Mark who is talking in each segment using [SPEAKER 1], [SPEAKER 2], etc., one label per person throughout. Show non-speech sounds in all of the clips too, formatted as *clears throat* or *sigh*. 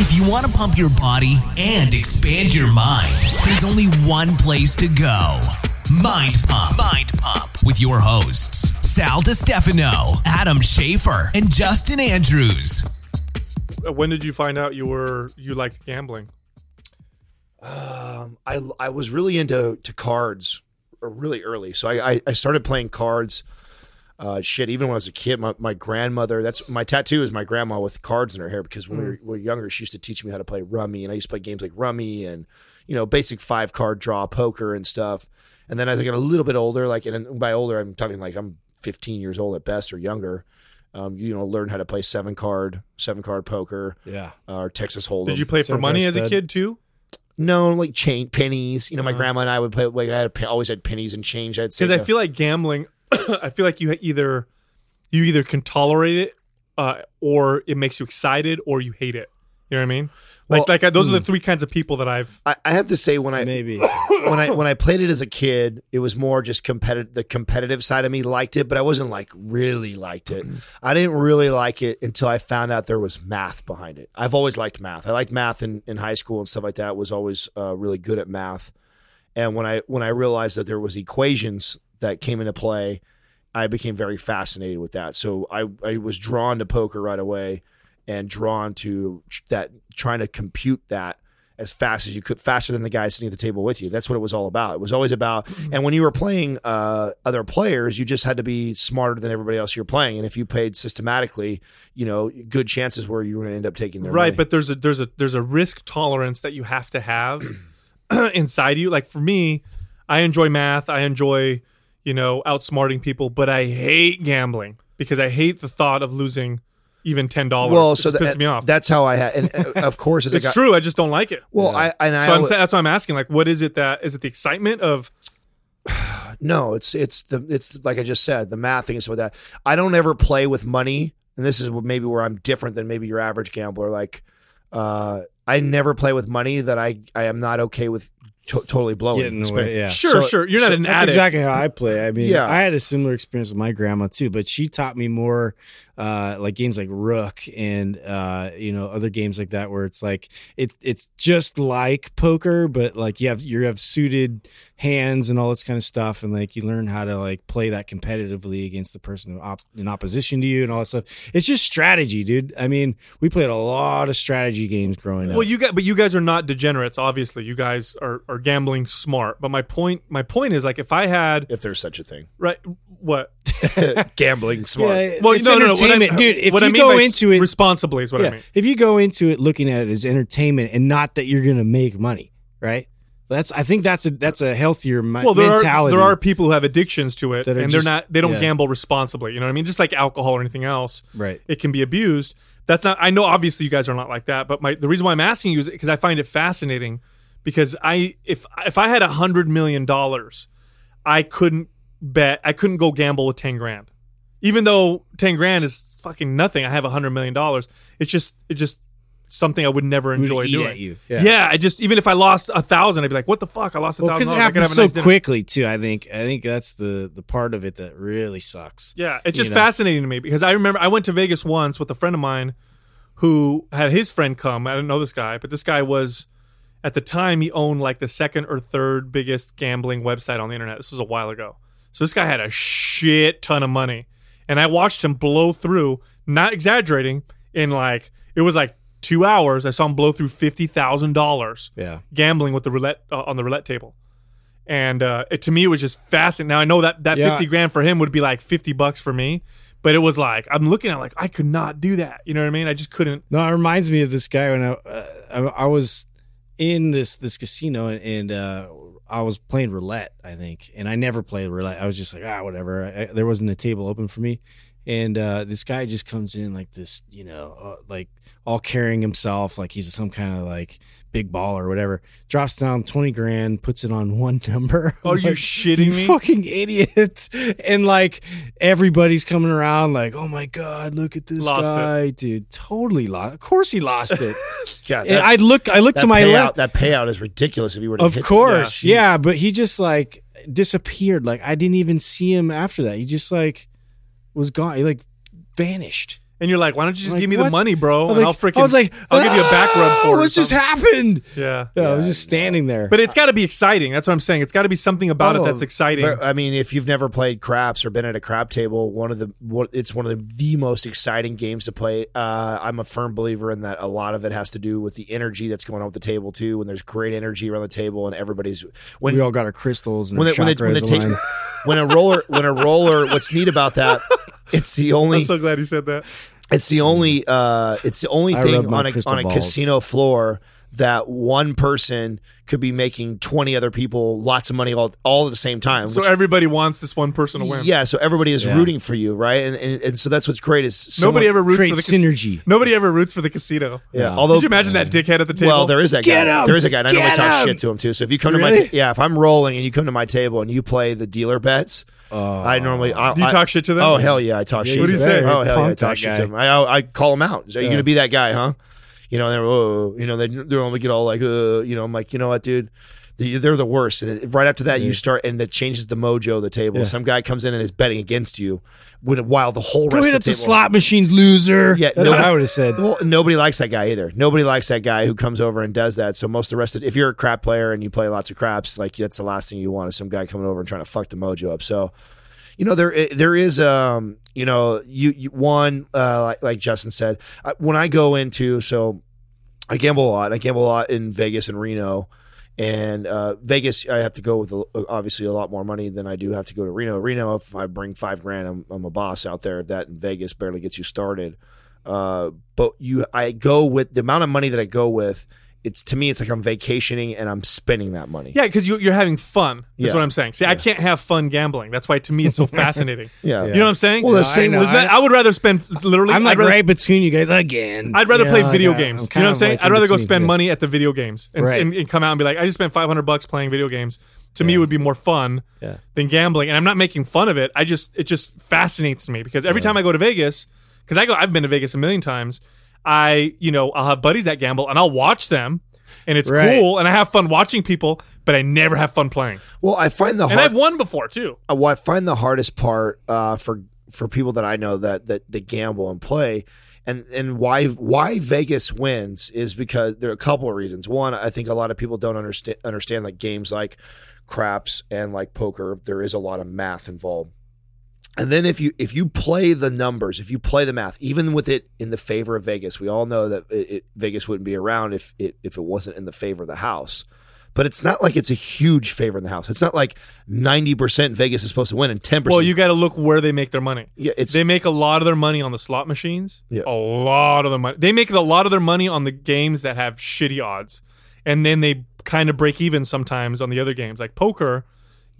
[SPEAKER 1] If you want to pump your body and expand your mind, there's only one place to go. Mind Pump. Mind Pump with your hosts, Sal DiStefano, Adam Schafer, and Justin Andrews.
[SPEAKER 2] When did you find out you were you liked gambling?
[SPEAKER 3] Um, I I was really into to cards uh, really early, so I I, I started playing cards. Uh, shit, even when I was a kid, my, my grandmother, that's my tattoo is my grandma with cards in her hair because when we, were, we were younger, she used to teach me how to play rummy. And I used to play games like rummy and, you know, basic five card draw poker and stuff. And then as I got a little bit older, like, and by older, I'm talking like I'm 15 years old at best or younger. Um, you know, learn how to play seven card, seven card poker,
[SPEAKER 4] Yeah.
[SPEAKER 3] uh, or Texas Hold'em.
[SPEAKER 2] Did you play for
[SPEAKER 4] Seven
[SPEAKER 2] money as a kid too?
[SPEAKER 3] No, like chain pennies. You know, my
[SPEAKER 2] Uh-huh.
[SPEAKER 3] grandma and I would play. Like I had, always had pennies and change. I'd say
[SPEAKER 2] Because I feel like gambling. *coughs* I feel like you either you either can tolerate it, uh, or it makes you excited, or you hate it. You know what I mean? Like
[SPEAKER 3] Well,
[SPEAKER 2] like uh, those are the three kinds of people that I've.
[SPEAKER 3] I, I have to say when I
[SPEAKER 4] Maybe. *coughs*
[SPEAKER 3] when I when I played it as a kid, it was more just competitive. The competitive side of me liked it, but I wasn't like really liked it. I didn't really like it until I found out there was math behind it. I've always liked math. I liked math in, in high school and stuff like that. Was always uh, really good at math. And when I when I realized that there was equations that came into play, I became very fascinated with that. So I I was drawn to poker right away, and drawn to that trying to compute that as fast as you could, faster than the guy sitting at the table with you. That's what it was all about. It was always about, and when you were playing uh, other players, you just had to be smarter than everybody else you're playing. And if you played systematically, you know, good chances were you were going to end up taking their
[SPEAKER 2] right
[SPEAKER 3] money.
[SPEAKER 2] but there's a there's a there's a risk tolerance that you have to have *clears throat* inside you like for me i enjoy math i enjoy you know outsmarting people but i hate gambling because i hate the thought of losing even ten dollars
[SPEAKER 3] well, so that,
[SPEAKER 2] pisses me off
[SPEAKER 3] that's how I had, and uh, of course, as *laughs*
[SPEAKER 2] it's
[SPEAKER 3] got,
[SPEAKER 2] true i just don't like it
[SPEAKER 3] Well, I and I
[SPEAKER 2] so I'm that's why i'm asking like what is it that is it the excitement of *sighs*
[SPEAKER 3] No, it's it's the it's like I just said, the math thing and stuff like that. I don't ever play with money, and this is maybe where I'm different than maybe your average gambler. Like, uh, I never play with money that I I am not okay with to- totally blowing.
[SPEAKER 4] Getting
[SPEAKER 3] Spend-
[SPEAKER 4] away. Yeah.
[SPEAKER 2] sure
[SPEAKER 3] So-
[SPEAKER 2] sure you're not
[SPEAKER 3] so
[SPEAKER 2] an
[SPEAKER 4] That's
[SPEAKER 2] addict
[SPEAKER 4] exactly how I play. I mean,
[SPEAKER 3] Yeah.
[SPEAKER 4] I had a similar experience with my grandma too, but she taught me more uh, like games like Rook and uh, you know other games like that where it's like it it's just like poker, but like you have you have suited hands and all this kind of stuff, and like you learn how to like play that competitively against the person op- in opposition to you and all that stuff. It's just strategy, dude. I mean, we played a lot of strategy games growing up.
[SPEAKER 2] Well, you got, but you guys are not degenerates. Obviously, you guys are, are gambling smart. But my point, my point is like if I had
[SPEAKER 3] If there's such a thing,
[SPEAKER 2] right, what? *laughs*
[SPEAKER 3] gambling smart.
[SPEAKER 4] Yeah,
[SPEAKER 2] Well, no, no, no. What I,
[SPEAKER 4] dude. If
[SPEAKER 2] what
[SPEAKER 4] you
[SPEAKER 2] I mean
[SPEAKER 4] go into it
[SPEAKER 2] responsibly is what I mean.
[SPEAKER 4] If you go into it looking at it as entertainment and not that you're going to make money, right? That's I think that's a that's a healthier mi-
[SPEAKER 2] Well, there
[SPEAKER 4] mentality.
[SPEAKER 2] are there are people who have addictions to it, and they're not they don't
[SPEAKER 4] yeah.
[SPEAKER 2] gamble responsibly. You know what I mean? Just like alcohol or anything else,
[SPEAKER 4] Right.
[SPEAKER 2] It can be abused. That's not. I know obviously you guys are not like that, but my the reason why I'm asking you is because I find it fascinating. Because I if if I had a hundred million dollars, I couldn't bet. I couldn't go gamble with ten grand, even though ten grand is fucking nothing. I have a hundred million dollars. It's just it's just something I would never enjoy
[SPEAKER 4] eat
[SPEAKER 2] doing. Yeah.
[SPEAKER 4] Yeah.
[SPEAKER 2] I just even if I lost a thousand, I'd be like, "What the fuck? I lost a
[SPEAKER 4] well
[SPEAKER 2] thousand
[SPEAKER 4] because it
[SPEAKER 2] dollars. I could
[SPEAKER 4] happens so
[SPEAKER 2] nice
[SPEAKER 4] quickly too. I think I think that's the the part of it that really sucks.
[SPEAKER 2] Yeah, it's just
[SPEAKER 4] know?
[SPEAKER 2] fascinating to me because I remember I went to Vegas once with a friend of mine who had his friend come. I didn't know this guy, but this guy was at the time he owned like the second or third biggest gambling website on the internet. This was a while ago. So this guy had a shit ton of money. And I watched him blow through, not exaggerating, in like it was like 2 hours I saw him blow through $50,000
[SPEAKER 4] Yeah.
[SPEAKER 2] gambling with the roulette uh, on the roulette table. And uh, it, to me, it was just fascinating. Now I know that that
[SPEAKER 4] Yeah.
[SPEAKER 2] fifty grand for him would be like fifty bucks for me, but it was like I'm looking at like I could not do that. You know what I mean? I just couldn't.
[SPEAKER 4] No, it reminds me of this guy when I uh, I, I was in this this casino and uh, I was playing roulette, I think, and I never played roulette. I was just like, ah, whatever. I, there wasn't a table open for me, and uh, this guy just comes in like this, you know, uh, like all carrying himself like he's some kind of like big ball or whatever. Drops down twenty grand, puts it on *laughs* one number.
[SPEAKER 2] Are you shitting
[SPEAKER 4] you
[SPEAKER 2] me?
[SPEAKER 4] fucking idiot! And like everybody's coming around, like, oh my god, look at this
[SPEAKER 2] Lost it.
[SPEAKER 4] guy, dude. Totally lost. Of course he lost it. *laughs*
[SPEAKER 3] Yeah,
[SPEAKER 4] And I look, I look to my left.
[SPEAKER 3] that payout is ridiculous if you were to
[SPEAKER 4] Of course,
[SPEAKER 3] yeah.
[SPEAKER 4] yeah, but he just like disappeared. Like I didn't even see him after that. He just like was gone. He like vanished.
[SPEAKER 2] And you're like, why don't you just
[SPEAKER 4] Like,
[SPEAKER 2] give me the money, bro?
[SPEAKER 4] I'm
[SPEAKER 2] and
[SPEAKER 4] like-
[SPEAKER 2] I'll freaking.
[SPEAKER 4] I was like,
[SPEAKER 2] I'll give you a back rub
[SPEAKER 4] "Ah,
[SPEAKER 2] for it. or
[SPEAKER 4] What just happened?
[SPEAKER 2] Yeah.
[SPEAKER 4] Yeah, I was just standing there.
[SPEAKER 2] But it's got to be exciting. That's what I'm saying. It's got to be something about it
[SPEAKER 3] Oh,
[SPEAKER 2] that's exciting.
[SPEAKER 3] but, I mean, if you've never played craps or been at a crap table, one of the what- it's one of the, the most exciting games to play. Uh, I'm a firm believer in that. A lot of it has to do with the energy that's going on with the table too. When there's great energy around the table and everybody's when
[SPEAKER 4] we all got our crystals and
[SPEAKER 3] when
[SPEAKER 4] our
[SPEAKER 3] they, when they, when they take when a roller when a roller. What's neat about that? It's the *laughs* only
[SPEAKER 2] I'm so glad you said that.
[SPEAKER 3] It's the only uh, it's the only
[SPEAKER 4] I
[SPEAKER 3] thing on a on a
[SPEAKER 4] balls.
[SPEAKER 3] casino floor that one person could be making twenty other people lots of money all, all at the same time.
[SPEAKER 2] So
[SPEAKER 3] which-
[SPEAKER 2] everybody wants this one person to win.
[SPEAKER 3] yeah, so everybody is
[SPEAKER 4] Yeah.
[SPEAKER 3] rooting for you, right? And, and and so that's what's great is
[SPEAKER 2] Nobody ever roots for the cas-
[SPEAKER 4] synergy.
[SPEAKER 2] Nobody ever roots for the casino.
[SPEAKER 3] Yeah, although
[SPEAKER 2] Did you imagine that dickhead at the table?
[SPEAKER 3] well, there is that
[SPEAKER 4] Get
[SPEAKER 3] guy.
[SPEAKER 4] him!
[SPEAKER 3] There is a guy. And I normally
[SPEAKER 4] Get
[SPEAKER 3] talk shit to him too. So if you come to my
[SPEAKER 4] Really?
[SPEAKER 3] ta- yeah, if I'm rolling and you come to my table and you play the dealer bets, I normally I,
[SPEAKER 2] Do you
[SPEAKER 3] I-
[SPEAKER 2] talk shit to them?
[SPEAKER 3] Oh hell yeah, I talk
[SPEAKER 4] Yeah,
[SPEAKER 3] shit.
[SPEAKER 2] What do you say?
[SPEAKER 3] Oh hell yeah, I talk shit
[SPEAKER 4] guy.
[SPEAKER 3] to them. I I, I call them out. So you gonna be that guy, huh? You know, they're oh, you know they they only get all like uh, you know I'm like you know what, dude. They- They're the worst. And right after that, you start, and that changes the mojo of the table. Some guy comes in and is betting against you, when while the whole
[SPEAKER 4] Go
[SPEAKER 3] rest
[SPEAKER 4] hit
[SPEAKER 3] of
[SPEAKER 4] up
[SPEAKER 3] the
[SPEAKER 4] the
[SPEAKER 3] table.
[SPEAKER 4] slot machines, loser.
[SPEAKER 3] Yeah,
[SPEAKER 4] that's
[SPEAKER 3] no-
[SPEAKER 4] what I would have said.
[SPEAKER 3] Well, nobody likes that guy either. Nobody likes that guy who comes over and does that. So most of the rest of if you're a crap player and you play lots of craps, like that's the last thing you want is some guy coming over and trying to fuck the mojo up. So, you know, there there is um, you know, you, you one uh, like, like Justin said, I, when I go into so I gamble a lot. I gamble a lot in Vegas and Reno. And uh, Vegas, I have to go with obviously a lot more money than I do have to go to Reno. Reno, if I bring five grand, I'm, I'm a boss out there. That in Vegas barely gets you started. Uh, but you, I go with the amount of money that I go with. It's to me, it's like I'm vacationing and I'm spending that money.
[SPEAKER 2] Yeah, because you, you're having fun. That's
[SPEAKER 3] Yeah.
[SPEAKER 2] what I'm saying. See, I can't have fun gambling. That's why to me it's so *laughs* fascinating.
[SPEAKER 3] Yeah.
[SPEAKER 2] You know what I'm saying?
[SPEAKER 3] Well, the
[SPEAKER 4] I
[SPEAKER 3] same.
[SPEAKER 4] know.
[SPEAKER 2] There's not- I would rather spend literally.
[SPEAKER 4] I'm like
[SPEAKER 2] rather,
[SPEAKER 4] right between you guys again.
[SPEAKER 2] I'd rather
[SPEAKER 4] You
[SPEAKER 2] play video
[SPEAKER 4] like,
[SPEAKER 2] games. You know what I'm saying?
[SPEAKER 4] like
[SPEAKER 2] I'd
[SPEAKER 4] in
[SPEAKER 2] rather go spend
[SPEAKER 4] yeah.
[SPEAKER 2] money at the video games and,
[SPEAKER 4] Right.
[SPEAKER 2] and, and come out and be like, I just spent 500 bucks playing video games. To me, it would be more fun
[SPEAKER 4] Yeah.
[SPEAKER 2] than gambling. And I'm not making fun of it. I just it just fascinates me because every time I go to Vegas, because I go, I've been to Vegas a million times. I you know I'll have buddies that gamble and I'll watch them. And it's
[SPEAKER 4] Right.
[SPEAKER 2] cool, and I have fun watching people, but I never have fun playing.
[SPEAKER 3] Well, I find the
[SPEAKER 2] And
[SPEAKER 3] hard,
[SPEAKER 2] I've won before too.
[SPEAKER 3] uh, what I find the hardest part uh, for for people that I know that that that gamble and play, and and why why Vegas wins is because there are a couple of reasons. One, I think a lot of people don't understand understand like games like craps and like poker. There is a lot of math involved. And then if you if you play the numbers, if you play the math, even with it in the favor of Vegas, we all know that it, it, Vegas wouldn't be around if it if it wasn't in the favor of the house. But it's not like it's a huge favor in the house. It's not like ninety percent Vegas is supposed to win and ten percent.
[SPEAKER 2] Well, you got to look where they make their money.
[SPEAKER 3] yeah, it's
[SPEAKER 2] They make a lot of their money on the slot machines.
[SPEAKER 3] Yeah.
[SPEAKER 2] A lot of their money. They make a lot of their money on the games that have shitty odds. And then they kind of break even sometimes on the other games. Like poker,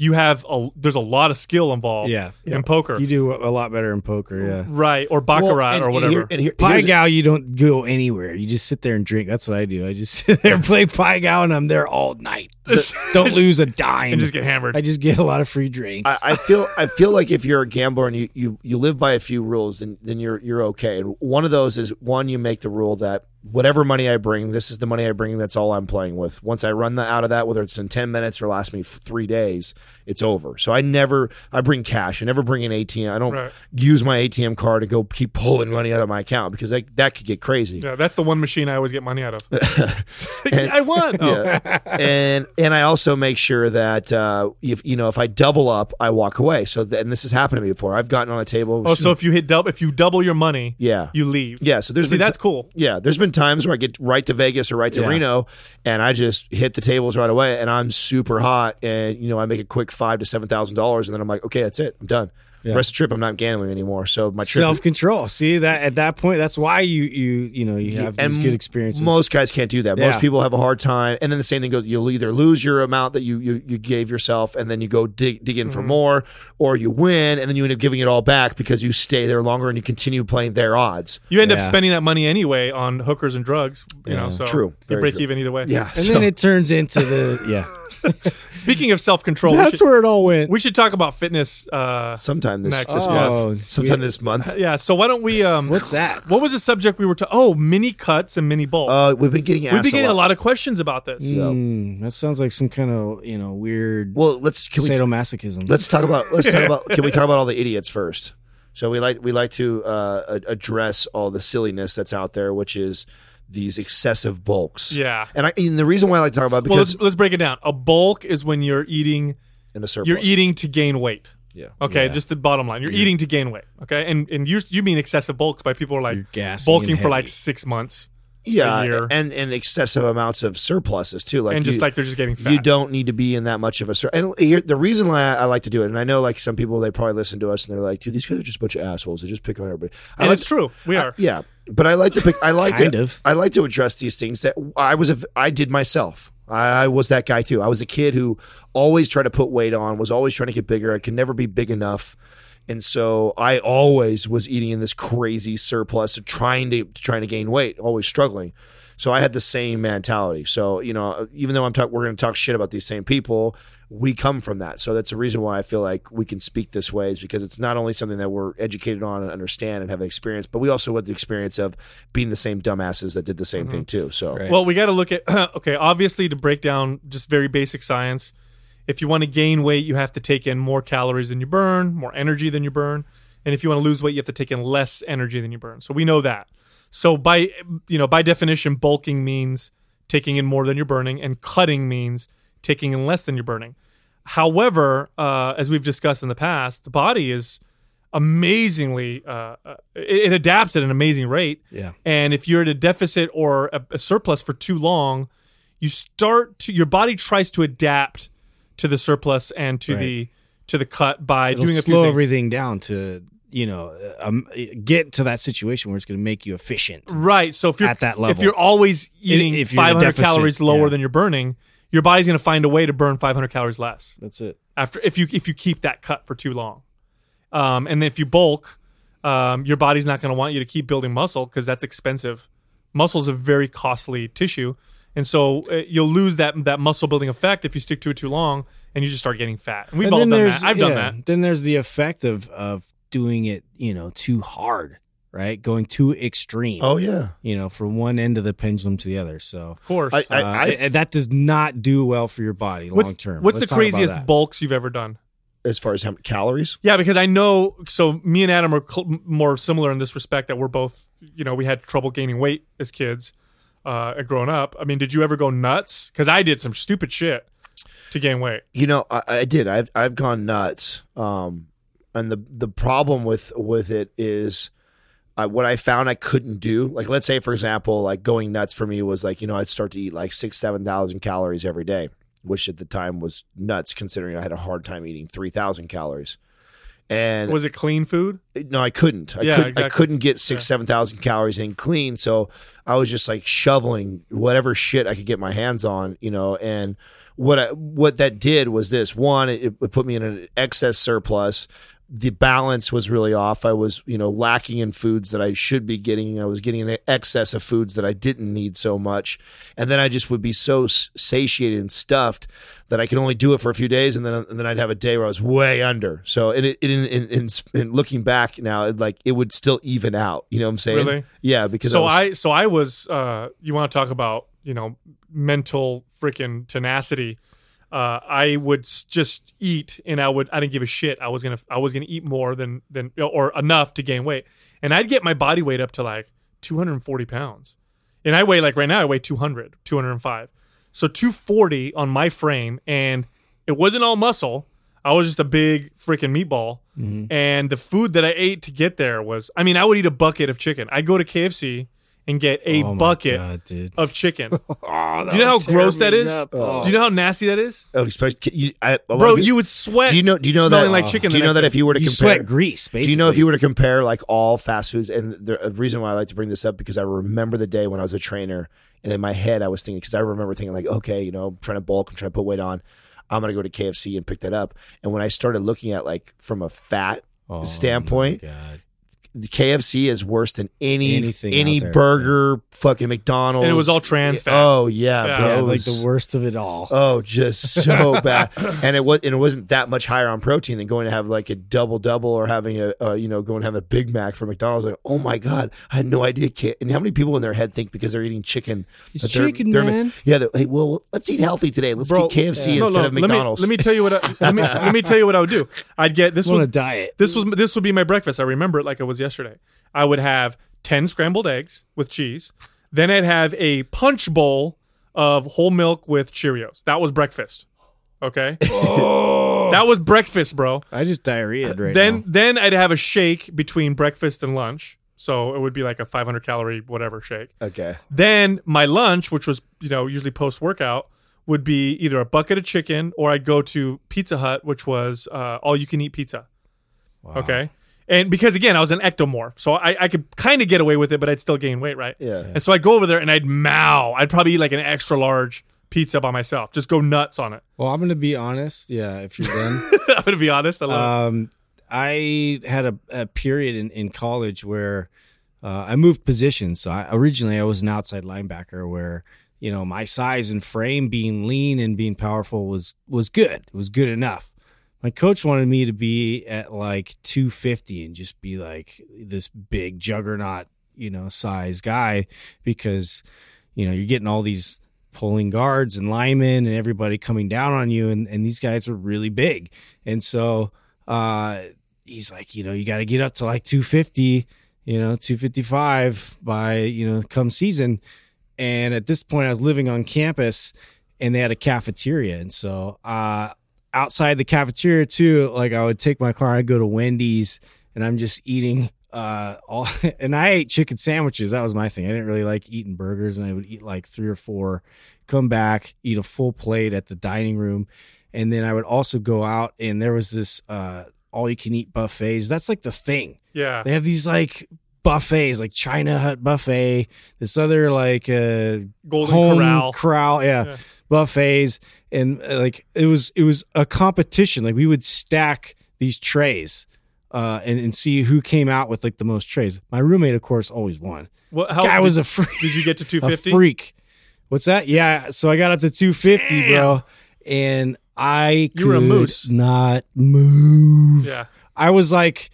[SPEAKER 2] you have a there's a lot of skill involved
[SPEAKER 4] Yeah.
[SPEAKER 2] in poker.
[SPEAKER 4] You do a lot better in poker, yeah.
[SPEAKER 2] right. Or baccarat
[SPEAKER 3] Well, and-
[SPEAKER 2] or
[SPEAKER 3] and
[SPEAKER 2] whatever.
[SPEAKER 3] here- and here- Pai
[SPEAKER 4] Gow, you don't go anywhere. You just sit there and drink. That's what I do. I just *laughs* sit there and play Pai Gow, and I'm there all night. *laughs* don't lose a dime.
[SPEAKER 2] and just get hammered.
[SPEAKER 4] I just get a lot of free drinks.
[SPEAKER 3] I, I feel I feel like if you're a gambler and you, you, you live by a few rules, then then you're you're okay. And one of those is one you make the rule that whatever money I bring, this is the money I bring. That's all I'm playing with. Once I run out of that, whether it's in ten minutes or last me three days, it's over. So I never I bring cash. I never bring an ATM. I don't
[SPEAKER 2] Right.
[SPEAKER 3] use my ATM card to go keep pulling money out of my account because that that could get crazy.
[SPEAKER 2] yeah, that's the one machine I always get money out of. *laughs* *laughs* I won. Oh.
[SPEAKER 3] and and I also make sure that uh, if you know if I double up, I walk away. So th- and this has happened to me before. I've gotten on a table.
[SPEAKER 2] Oh, so if you hit double, if you double your money,
[SPEAKER 3] Yeah.
[SPEAKER 2] you leave.
[SPEAKER 3] Yeah, so there's
[SPEAKER 2] See, that's cool.
[SPEAKER 3] Yeah, there's been times where I get right to Vegas or right to
[SPEAKER 4] Yeah.
[SPEAKER 3] Reno, and I just hit the tables right away, and I'm super hot, and you know I make a quick five to seven thousand dollars, and then I'm like, okay, that's it, I'm done. The rest of the trip, I'm not gambling anymore. So my trip,
[SPEAKER 4] Self control. See that at that point, that's why you you you know you have these
[SPEAKER 3] and
[SPEAKER 4] good experiences.
[SPEAKER 3] Most guys can't do that. Most people have a hard time, and then the same thing goes. You'll either lose your amount that you you, you gave yourself, and then you go dig dig in for
[SPEAKER 4] Mm-hmm.
[SPEAKER 3] more, or you win, and then you end up giving it all back because you stay there longer and you continue playing their odds.
[SPEAKER 2] You end up spending that money anyway on hookers and drugs. You know, so
[SPEAKER 3] True.
[SPEAKER 2] You break
[SPEAKER 3] true.
[SPEAKER 2] even either way.
[SPEAKER 3] Yeah,
[SPEAKER 4] and
[SPEAKER 3] so-
[SPEAKER 4] then it turns into the yeah. *laughs* *laughs*
[SPEAKER 2] Speaking of self control,
[SPEAKER 4] That's
[SPEAKER 2] should,
[SPEAKER 4] where it all went.
[SPEAKER 2] we should talk about fitness. Uh,
[SPEAKER 3] sometime this
[SPEAKER 2] Next.
[SPEAKER 3] this
[SPEAKER 4] Oh,
[SPEAKER 3] month, sometime
[SPEAKER 4] we-
[SPEAKER 3] this month. *laughs*
[SPEAKER 2] yeah. So why don't we? Um,
[SPEAKER 4] What's that?
[SPEAKER 2] What was the subject we were to? Oh, mini cuts and mini bulks.
[SPEAKER 3] Uh, we've been getting asked
[SPEAKER 2] We've been getting
[SPEAKER 3] a
[SPEAKER 2] a lot of questions about this.
[SPEAKER 3] So-
[SPEAKER 4] Mm, that sounds like some kind of you know weird
[SPEAKER 3] Well, let's can we
[SPEAKER 4] sadomasochism.
[SPEAKER 3] let's talk about let's talk about *laughs* can we talk about all the idiots first? So we like we like to uh, address all the silliness that's out there, which is these excessive bulks.
[SPEAKER 2] Yeah.
[SPEAKER 3] and, I, and the reason why I like to talk about it
[SPEAKER 2] Well,
[SPEAKER 3] because
[SPEAKER 2] let's, let's break it down. A bulk is when you're eating
[SPEAKER 3] in a surplus,
[SPEAKER 2] you're eating to gain weight.
[SPEAKER 3] Yeah.
[SPEAKER 2] Okay,
[SPEAKER 4] Yeah.
[SPEAKER 2] just the bottom line. You're eating to gain weight. Okay, and and you you mean excessive bulks by people who are like bulking for like six months
[SPEAKER 3] yeah, and and excessive amounts of surpluses too. Like
[SPEAKER 2] and just
[SPEAKER 3] you-
[SPEAKER 2] like they're just getting fat.
[SPEAKER 3] You don't need to be in that much of a sur- and here, the reason why I, I like to do it, and I know like some people they probably listen to us and they're like, dude, these guys are just a bunch of assholes. They just pick on everybody. I
[SPEAKER 2] and
[SPEAKER 3] like
[SPEAKER 2] it's true. We
[SPEAKER 3] I-
[SPEAKER 2] are.
[SPEAKER 3] yeah, but I like to pick. I like
[SPEAKER 4] Kind
[SPEAKER 3] to.
[SPEAKER 4] of.
[SPEAKER 3] I like to address these things that I was. A, I did myself. I, I was that guy too. I was a kid who always tried to put weight on. Was always trying to get bigger. I could never be big enough. And so I always was eating in this crazy surplus of trying to trying to gain weight, always struggling. So I had the same mentality. So you know, even though I'm talk, we're going to talk shit about these same people. We come from that, so that's the reason why I feel like we can speak this way is because it's not only something that we're educated on and understand and have an experience, but we also have the experience of being the same dumbasses that did the same thing mm-hmm. too. So
[SPEAKER 4] Right.
[SPEAKER 2] Well, we got to look at *clears throat* okay. Obviously, to break down just very basic science, if you want to gain weight, you have to take in more calories than you burn, more energy than you burn, and if you want to lose weight, you have to take in less energy than you burn. So we know that. So by you know by definition, bulking means taking in more than you're burning, and cutting means taking in less than you're burning. However, uh, as we've discussed in the past, the body is amazingly uh, uh, it, it adapts at an amazing rate.
[SPEAKER 4] Yeah.
[SPEAKER 2] And if you're at a deficit or a, a surplus for too long, you start to your body tries to adapt to the surplus and to
[SPEAKER 4] Right.
[SPEAKER 2] the to the cut by
[SPEAKER 4] It'll
[SPEAKER 2] doing a few
[SPEAKER 4] slow everything down to you know um, get to that situation where it's going to make you efficient.
[SPEAKER 2] Right. So if you're
[SPEAKER 4] At that level if
[SPEAKER 2] you're always eating
[SPEAKER 4] if you're
[SPEAKER 2] 500
[SPEAKER 4] deficit,
[SPEAKER 2] calories lower
[SPEAKER 4] yeah.
[SPEAKER 2] than you're burning, your body's going to find a way to burn 500 calories less.
[SPEAKER 4] That's it.
[SPEAKER 2] after if you if you keep that cut for too long. Um, and then if you bulk, um, your body's not going to want you to keep building muscle because that's expensive. Muscle is a very costly tissue, and so uh, you'll lose that that muscle building effect if you stick to it too long, and you just start getting fat. And we've
[SPEAKER 4] And
[SPEAKER 2] all done that. I've done that.
[SPEAKER 4] Then there's the effect of of doing it, you know, too hard, right? Going too extreme.
[SPEAKER 3] oh yeah,
[SPEAKER 4] You know, from one end of the pendulum to the other. So
[SPEAKER 2] Of course.
[SPEAKER 3] I- I-
[SPEAKER 4] uh, and that does not do well for your body long
[SPEAKER 2] what's
[SPEAKER 4] term.
[SPEAKER 2] what's
[SPEAKER 4] Let's
[SPEAKER 2] the craziest bulks you've ever done?
[SPEAKER 3] as far as how many calories.
[SPEAKER 2] Yeah, because I know. So me and Adam are cl- more similar in this respect that we're both, you know, we had trouble gaining weight as kids, uh, growing up. I mean, did you ever go nuts? Because I did some stupid shit to gain weight.
[SPEAKER 3] You know, I, I did. I've I've gone nuts. Um, and the the problem with with it is, I, what I found I couldn't do. Like, let's say for example, like going nuts for me was like you know I'd start to eat like six seven thousand calories every day, which at the time was nuts considering I had a hard time eating three thousand calories. And
[SPEAKER 2] Was it clean food?
[SPEAKER 3] Uh, no, I couldn't. I
[SPEAKER 2] Yeah,
[SPEAKER 3] couldn't. I couldn't get six, seven thousand calories in clean. So I was just like shoveling whatever shit I could get my hands on, you know. And what I, what that did was this: one, it, it put me in an excess surplus. The balance was really off. I was, you know, lacking in foods that I should be getting. I was getting an excess of foods that I didn't need so much, and then I just would be so satiated and stuffed that I could only do it for a few days, and then and then I'd have a day where I was way under. So it, it, in, in, in, in looking back now, it, like it would still even out. You know what I'm saying?
[SPEAKER 2] Really?
[SPEAKER 3] Yeah, because
[SPEAKER 2] so
[SPEAKER 3] was,
[SPEAKER 2] I, so I was. Uh, you want to talk about you know mental freaking tenacity? Uh, I would just eat, and I would. I didn't give a shit. I was gonna. I was gonna eat more than than or enough to gain weight, and I'd get my body weight up to like 240 pounds, and I weigh like right now I weigh 200, 205. So 240 on my frame, and it wasn't all muscle. I was just a big freaking meatball. And the food that I ate to get there was, I mean, I would eat a bucket of chicken. I'd go to KFC and get a
[SPEAKER 4] Oh
[SPEAKER 2] bucket
[SPEAKER 4] God,
[SPEAKER 2] of chicken. *laughs*
[SPEAKER 4] Oh,
[SPEAKER 2] Do you know how gross that is?
[SPEAKER 4] up. Oh.
[SPEAKER 2] Do you know how nasty that is?
[SPEAKER 3] oh, especially, you, I, a lot
[SPEAKER 2] Bro,
[SPEAKER 3] of-
[SPEAKER 2] you would sweat.
[SPEAKER 3] Do you know? Do you know
[SPEAKER 2] smelling
[SPEAKER 3] that?
[SPEAKER 2] like chicken?
[SPEAKER 3] do you know that
[SPEAKER 2] day.
[SPEAKER 3] if you were to
[SPEAKER 4] You
[SPEAKER 3] compare,
[SPEAKER 4] sweat grease, basically.
[SPEAKER 3] Do you know if you were to compare like all fast foods? And the reason why I like to bring this up because I remember the day when I was a trainer, and in my head I was thinking because I remember thinking like, okay, you know, I'm trying to bulk, I'm trying to put weight on, I'm gonna go to KFC and pick that up. And when I started looking at like from a fat
[SPEAKER 4] Oh,
[SPEAKER 3] standpoint,
[SPEAKER 4] my God.
[SPEAKER 3] the KFC is worse than any
[SPEAKER 4] Anything
[SPEAKER 3] any
[SPEAKER 4] out there.
[SPEAKER 3] burger, fucking McDonald's.
[SPEAKER 2] And it was all trans fat.
[SPEAKER 3] Oh yeah,
[SPEAKER 2] Yeah.
[SPEAKER 3] bro.
[SPEAKER 4] Yeah,
[SPEAKER 3] It
[SPEAKER 4] like
[SPEAKER 3] was-
[SPEAKER 4] the worst of it all.
[SPEAKER 3] Oh, just so *laughs* bad, and it was and it wasn't that much higher on protein than going to have like a double double or having a uh, you know going to have a Big Mac from McDonald's. Like, oh my god, I had no idea. Kid. And how many people in their head think because they're eating chicken?
[SPEAKER 4] It's
[SPEAKER 3] that they're-
[SPEAKER 4] chicken,
[SPEAKER 3] they're-
[SPEAKER 4] man.
[SPEAKER 3] Yeah, they're, hey, well, let's eat healthy today. Let's
[SPEAKER 2] Bro,
[SPEAKER 3] get KFC
[SPEAKER 2] No,
[SPEAKER 3] instead
[SPEAKER 2] no,
[SPEAKER 3] of
[SPEAKER 2] let me
[SPEAKER 3] McDonald's.
[SPEAKER 2] let me tell you what I, let me let me tell you what I would do. I'd get this
[SPEAKER 4] I'm on a diet.
[SPEAKER 2] this was this would be my breakfast. I remember it like it was yesterday. I would have ten scrambled eggs with cheese. Then I'd have a punch bowl of whole milk with Cheerios. That was breakfast. Okay, *laughs* that was breakfast, bro.
[SPEAKER 4] I just diarrheaed right
[SPEAKER 2] then
[SPEAKER 4] now.
[SPEAKER 2] then I'd have a shake between breakfast and lunch. So it would be like a 500 calorie whatever shake.
[SPEAKER 3] okay,
[SPEAKER 2] Then my lunch, which was you know usually post workout, would be either a bucket of chicken or I'd go to Pizza Hut, which was uh, all you can eat pizza. Okay. And because again, I was an ectomorph, so I, I could kind of get away with it, but I'd still gain weight, right?
[SPEAKER 3] Yeah.
[SPEAKER 2] And so I'd go over there and I'd mow. I'd probably eat like an extra large pizza by myself. Just go nuts on it.
[SPEAKER 4] Well, I'm gonna be honest. Yeah, if you're done. *laughs*
[SPEAKER 2] I'm gonna be honest. I love
[SPEAKER 4] um, I had a, a period in, in college where uh, I moved positions. So I, originally I was an outside linebacker where you know my size and frame, being lean and being powerful was was good. It was good enough. My coach wanted me to be at like 250 and just be like this big juggernaut, you know, size guy because you know you're getting all these pulling guards and linemen and everybody coming down on you and, and these guys were really big. And so uh he's like you know you got to get up to like 250 you know 255 by you know come season. And at this point i was living on campus and they had a cafeteria. And so uh outside the cafeteria too like i would take my car i'd go to wendy's and i'm just eating uh all *laughs* and i ate chicken sandwiches that was my thing i didn't really like eating burgers and i would eat like three or four come back eat a full plate at the dining room and then i would also go out and there was this uh all you can eat buffets that's like the thing.
[SPEAKER 2] Yeah.
[SPEAKER 4] they have these like buffets like china hut buffet this other like uh
[SPEAKER 2] Golden Corral.
[SPEAKER 4] corral yeah,
[SPEAKER 2] Yeah.
[SPEAKER 4] buffets and uh, like it was it was a competition like we would stack these trays uh and, and see who came out with like the most trays my roommate of course always won
[SPEAKER 2] What, how,
[SPEAKER 4] guy was a freak *laughs*
[SPEAKER 2] did you get to *laughs* 250?
[SPEAKER 4] freak what's that yeah so i got up to 250 bro and i
[SPEAKER 2] You were a
[SPEAKER 4] could
[SPEAKER 2] moose.
[SPEAKER 4] not move
[SPEAKER 2] Yeah.
[SPEAKER 4] I was like,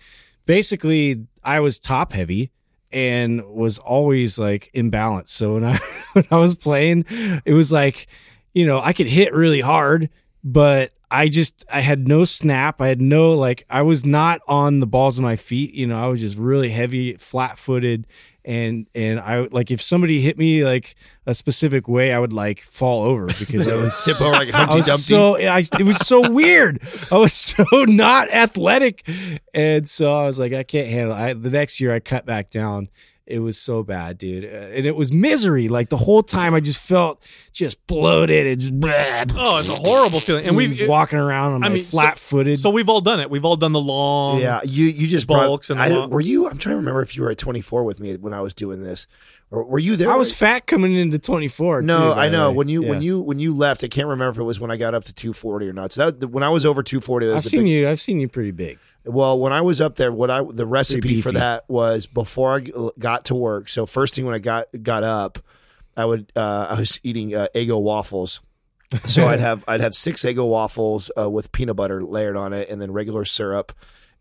[SPEAKER 4] basically, I was top heavy and was always like imbalanced. So when I *laughs* when I was playing, it was like, you know, I could hit really hard, but I just I had no snap. I had no like I was not on the balls of my feet. You know, I was just really heavy, flat footed, and and I like if somebody hit me like a specific way, I would like fall over because I was *laughs*
[SPEAKER 3] Tip over like
[SPEAKER 4] I
[SPEAKER 3] Humpty
[SPEAKER 4] was
[SPEAKER 3] Dumpty.
[SPEAKER 4] so I, it was so weird. I was so *laughs* not athletic, and so I was like, I can't handle. It. I, the next year, I cut back down. It was so bad, dude, Uh, and it was misery. Like the whole time, I just felt just bloated and just. Blah,
[SPEAKER 2] Oh, it's a horrible feeling. And
[SPEAKER 4] we
[SPEAKER 2] we
[SPEAKER 4] was walking around on
[SPEAKER 2] I mean,
[SPEAKER 4] flat footed.
[SPEAKER 2] So we've all done it. We've all done the long.
[SPEAKER 3] Yeah, you you just
[SPEAKER 2] bulks
[SPEAKER 3] brought.
[SPEAKER 2] and
[SPEAKER 3] I,
[SPEAKER 2] the long-
[SPEAKER 3] were you? I'm trying to remember if you were at 24 with me when I was doing this, or were you there?
[SPEAKER 4] I was fat coming into twenty four.
[SPEAKER 3] No, I know when you when you when you left. I can't remember if it was when I got up to 240 or not. So that when I was over 240,
[SPEAKER 4] I've seen
[SPEAKER 3] big,
[SPEAKER 4] you. I've seen you pretty big.
[SPEAKER 3] Well, when I was up there, what I the recipe for that was before I got to work. So first thing when I got got up, I would uh, I was eating uh, Eggo waffles. So I'd *laughs* have I'd have six Eggo waffles uh, with peanut butter layered on it, and then regular syrup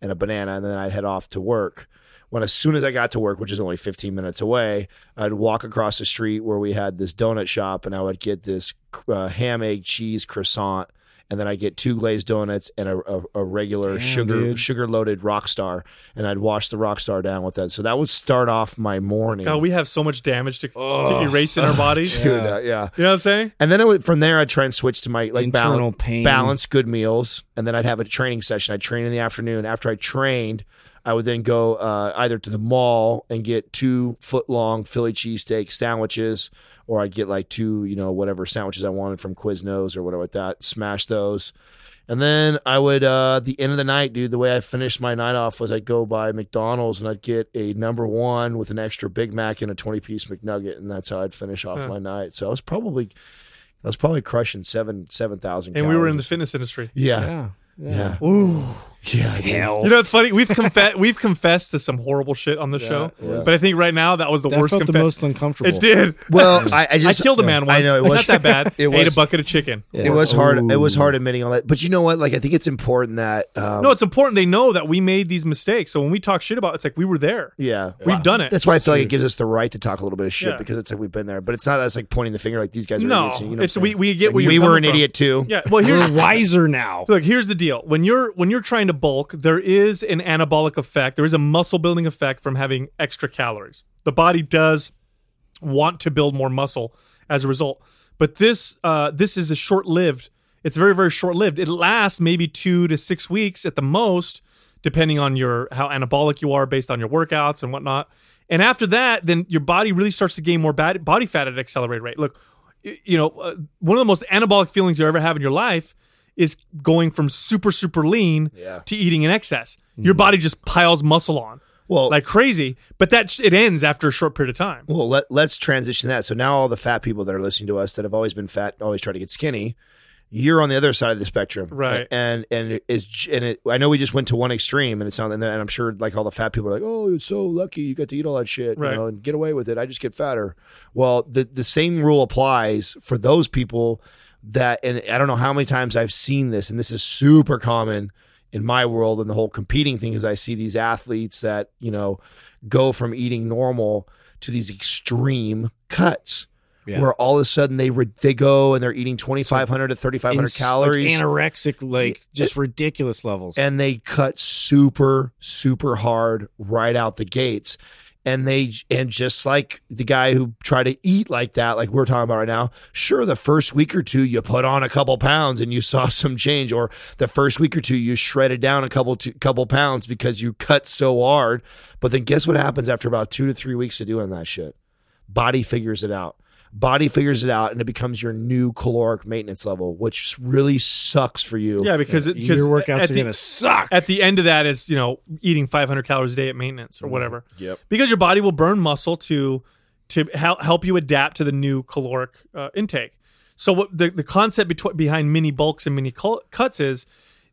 [SPEAKER 3] and a banana, and then I'd head off to work. When as soon as I got to work, which is only 15 minutes away, I'd walk across the street where we had this donut shop, and I would get this uh, ham egg cheese croissant, and then I get two glazed donuts and a, a, a regular
[SPEAKER 4] Damn,
[SPEAKER 3] sugar
[SPEAKER 4] dude.
[SPEAKER 3] sugar loaded Rockstar, and I'd wash the Rockstar down with that. So that would start off my morning.
[SPEAKER 2] God, we have so much damage to, to erase in our bodies. *laughs*
[SPEAKER 3] Dude, uh, yeah.
[SPEAKER 2] You know what I'm saying?
[SPEAKER 3] And then I would, from there, I'd try and switch to my like
[SPEAKER 4] Internal
[SPEAKER 3] balance,
[SPEAKER 4] pain.
[SPEAKER 3] balance good meals, and then I'd have a training session. I'd train in the afternoon. After I trained, I would then go uh, either to the mall and get two foot long Philly cheesesteak sandwiches, or I'd get like two, you know, whatever sandwiches I wanted from Quiznos or whatever like that. Smash those. And then I would, uh, the end of the night, dude, the way I finished my night off was I'd go by McDonald's and I'd get a number one with an extra Big Mac and a 20 piece McNugget. And that's how I'd finish off
[SPEAKER 2] Huh.
[SPEAKER 3] my night. So I was probably, I was probably crushing seven, 7,000
[SPEAKER 2] And we were in the fitness industry.
[SPEAKER 3] yeah.
[SPEAKER 4] Yeah.
[SPEAKER 3] Yeah.
[SPEAKER 2] Ooh.
[SPEAKER 3] Yeah.
[SPEAKER 4] Hell.
[SPEAKER 2] You know, it's funny. We've confessed *laughs* we've confessed to some horrible shit on the show, but I think right now that was the
[SPEAKER 4] that
[SPEAKER 2] worst.
[SPEAKER 4] felt the most uncomfortable.
[SPEAKER 2] It did. *laughs*
[SPEAKER 3] Well, I, *laughs* I
[SPEAKER 2] I
[SPEAKER 3] just
[SPEAKER 2] killed a man once.
[SPEAKER 3] I know it was
[SPEAKER 2] not that bad.
[SPEAKER 3] It
[SPEAKER 2] Ate a bucket of chicken.
[SPEAKER 3] It was hard. It was hard admitting all that. But you know what? Like I think it's important that um,
[SPEAKER 2] No, it's important they know that we made these mistakes. So when we talk shit about, it, it's like we were there.
[SPEAKER 3] yeah,
[SPEAKER 2] We've done it.
[SPEAKER 3] That's why I feel like it gives us the right to talk a little bit of shit
[SPEAKER 2] Yeah.
[SPEAKER 3] because it's like we've been there. But it's not us like pointing the finger like these guys are
[SPEAKER 2] No,
[SPEAKER 3] idiots. You know
[SPEAKER 2] it's we we get
[SPEAKER 3] like,
[SPEAKER 2] where you're
[SPEAKER 3] we were an
[SPEAKER 2] from.
[SPEAKER 3] idiot too.
[SPEAKER 2] Yeah. Well, here's
[SPEAKER 4] wiser now.
[SPEAKER 2] Look, here's the deal. When you're when you're trying to bulk, there is an anabolic effect. There is a muscle building effect from having extra calories. The body does want to build more muscle as a result. But this uh, this is a short lived. It's very very short lived. It lasts maybe two to six weeks at the most, depending on your how anabolic you are based on your workouts and whatnot. And after that, then your body really starts to gain more body fat at an accelerated rate. Look, you know, uh, one of the most anabolic feelings you ever have in your life is going from super super lean
[SPEAKER 3] Yeah.
[SPEAKER 2] to eating in excess. Mm-hmm. Your body just piles muscle on
[SPEAKER 3] Well,
[SPEAKER 2] like crazy, but that it ends after a short period of time.
[SPEAKER 3] Well, let, let's transition that. So now all the fat people that are listening to us that have always been fat, always try to get skinny. You're on the other side of the spectrum,
[SPEAKER 2] Right.
[SPEAKER 3] And and is and it, I know we just went to one extreme, and it's not, and, I'm sure like all the fat people are like, oh, you're so lucky you got to eat all that shit,
[SPEAKER 2] Right.
[SPEAKER 3] you know, and get away with it. I just get fatter. Well, the the same rule applies for those people that, and I don't know how many times I've seen this, and this is super common in my world and the whole competing thing is I see these athletes that, you know, go from eating normal to these extreme cuts
[SPEAKER 4] Yeah.
[SPEAKER 3] where all of a sudden they re- they go and they're eating 2500 to 3500
[SPEAKER 4] Ins- like
[SPEAKER 3] calories
[SPEAKER 4] anorexic, like just ridiculous levels.
[SPEAKER 3] and they cut super super hard right out the gates and they and just like the guy who tried to eat like that like we're talking about right now sure the first week or two you put on a couple pounds and you *laughs* saw some change or the first week or two you shredded down a couple two, couple pounds because you cut so hard. But then guess what happens after about 2 to 3 weeks of doing that shit? Body figures it out body figures it out and it becomes your new caloric maintenance level which really sucks for you
[SPEAKER 2] Yeah, because it, because
[SPEAKER 4] your workouts
[SPEAKER 2] at
[SPEAKER 4] are
[SPEAKER 2] the-
[SPEAKER 4] gonna suck.
[SPEAKER 2] At the end of that is you know eating 500 calories a day at maintenance or whatever.
[SPEAKER 3] Mm-hmm. Yep.
[SPEAKER 2] Because your body will burn muscle to to help help you adapt to the new caloric uh, intake. So what the the concept betw- behind mini bulks and mini cul- cuts is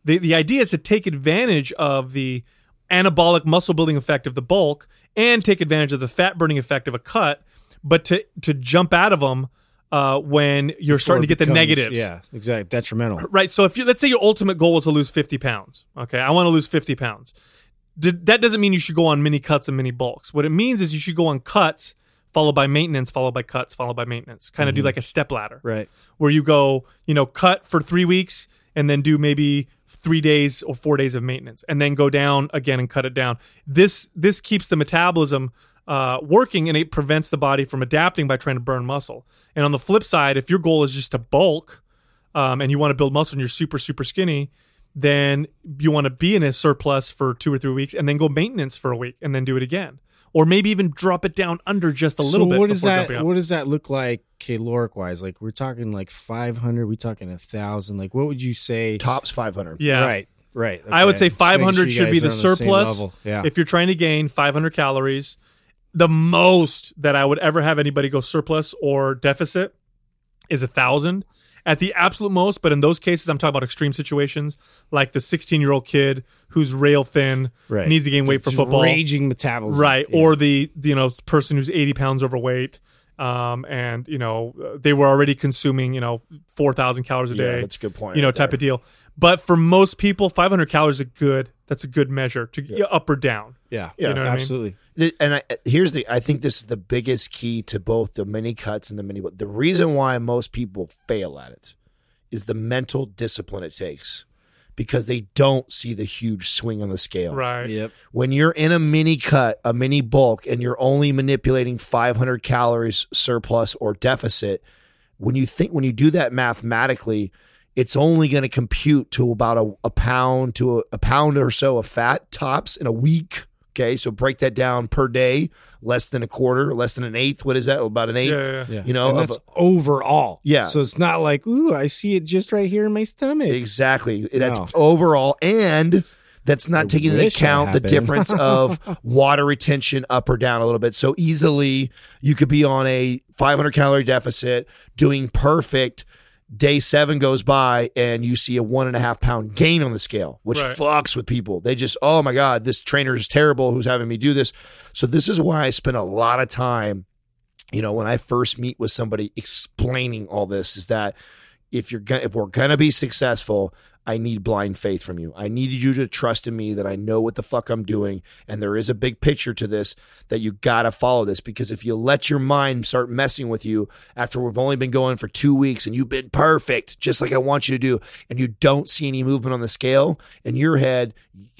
[SPEAKER 2] the the idea is to take advantage of the anabolic muscle building effect of the bulk and take advantage of the fat burning effect of a cut, but to to jump out of them uh, when you're starting to get the
[SPEAKER 4] Becomes-
[SPEAKER 2] negatives.
[SPEAKER 4] Yeah, exactly. Detrimental.
[SPEAKER 2] Right. So if you let's say your ultimate goal was to lose 50 pounds. Okay. I want to lose 50 pounds. Did, that doesn't mean you should go on mini cuts and mini bulks. What it means is you should go on cuts, followed by maintenance, followed by cuts, followed by maintenance. Kind of do like a step ladder.
[SPEAKER 4] Right.
[SPEAKER 2] Where you go, you know, cut for three weeks and then do maybe three days or four days of maintenance and then go down again and cut it down. This this keeps the metabolism uh, working and it prevents the body from adapting by trying to burn muscle. And on the flip side, if your goal is just to bulk, um, and you want to build muscle and you're super super skinny then you want to be in a surplus for two or three weeks and then go maintenance for a week and then do it again or maybe even drop it down under just a little
[SPEAKER 4] so
[SPEAKER 2] bit
[SPEAKER 4] what does
[SPEAKER 2] before
[SPEAKER 4] that what does that look like caloric wise? Like we're talking like five hundred, we talking a thousand. Like what would you say?
[SPEAKER 3] tops 500
[SPEAKER 2] yeah
[SPEAKER 4] Right. Right.
[SPEAKER 2] i would say 500
[SPEAKER 4] sure
[SPEAKER 2] should be the
[SPEAKER 4] are on same
[SPEAKER 2] surplus
[SPEAKER 4] level. Yeah.
[SPEAKER 2] if you're trying to gain 500 calories the most that i would ever have anybody go surplus or deficit is a thousand at the absolute most but in those cases i'm talking about extreme situations like the 16 year old kid who's rail thin
[SPEAKER 4] Right.
[SPEAKER 2] needs to gain weight for football
[SPEAKER 4] Raging metabolism.
[SPEAKER 2] right
[SPEAKER 4] Yeah.
[SPEAKER 2] or the you know person who's 80 pounds overweight um, and you know they were already consuming you know 4000 calories a
[SPEAKER 3] Yeah,
[SPEAKER 2] day
[SPEAKER 3] that's a good point
[SPEAKER 2] you know
[SPEAKER 3] right
[SPEAKER 2] type
[SPEAKER 3] there.
[SPEAKER 2] of deal but for most people 500 calories is a good that's a good measure to get up or down
[SPEAKER 4] yeah.
[SPEAKER 3] Yeah,
[SPEAKER 2] you know what I mean?
[SPEAKER 4] absolutely.
[SPEAKER 3] And I, here's the I think this is the biggest key to both the mini cuts and the mini. But the reason why most people fail at it is the mental discipline it takes because they don't see the huge swing on the scale.
[SPEAKER 2] right
[SPEAKER 4] Yep.
[SPEAKER 3] When you're in a mini cut, a mini bulk, and you're only manipulating 500 calories surplus or deficit, when you think when you do that mathematically, it's only going to compute to about a, a pound to a, a pound or so of fat tops in a week. Okay, so break that down per day, less than a quarter, less than an eighth. What is that? About an eighth.
[SPEAKER 2] Yeah, yeah,
[SPEAKER 4] Yeah.
[SPEAKER 3] You know,
[SPEAKER 4] and
[SPEAKER 3] of
[SPEAKER 4] that's overall.
[SPEAKER 3] Yeah.
[SPEAKER 4] So it's not like, ooh, I see it just right here in my stomach.
[SPEAKER 3] Exactly. That's
[SPEAKER 4] No.
[SPEAKER 3] overall, and that's not taking into account the difference of *laughs* water retention up or down a little bit. So easily, you could be on a 500 calorie deficit, doing perfect, Day seven goes by and you see a one and a half pound gain on the scale, which
[SPEAKER 2] Right.
[SPEAKER 3] fucks with people. They just, oh my God, this trainer is terrible who's having me do this. So, this is why I spend a lot of time, you know, when I first meet with somebody explaining all this is that if you're gonna, if we're gonna be successful, I need blind faith from you. I need you to trust in me that I know what the fuck I'm doing. And there is a big picture to this that you gotta follow this because if you let your mind start messing with you after we've only been going for two weeks and you've been perfect, just like I want you to do, and you don't see any movement on the scale in your head,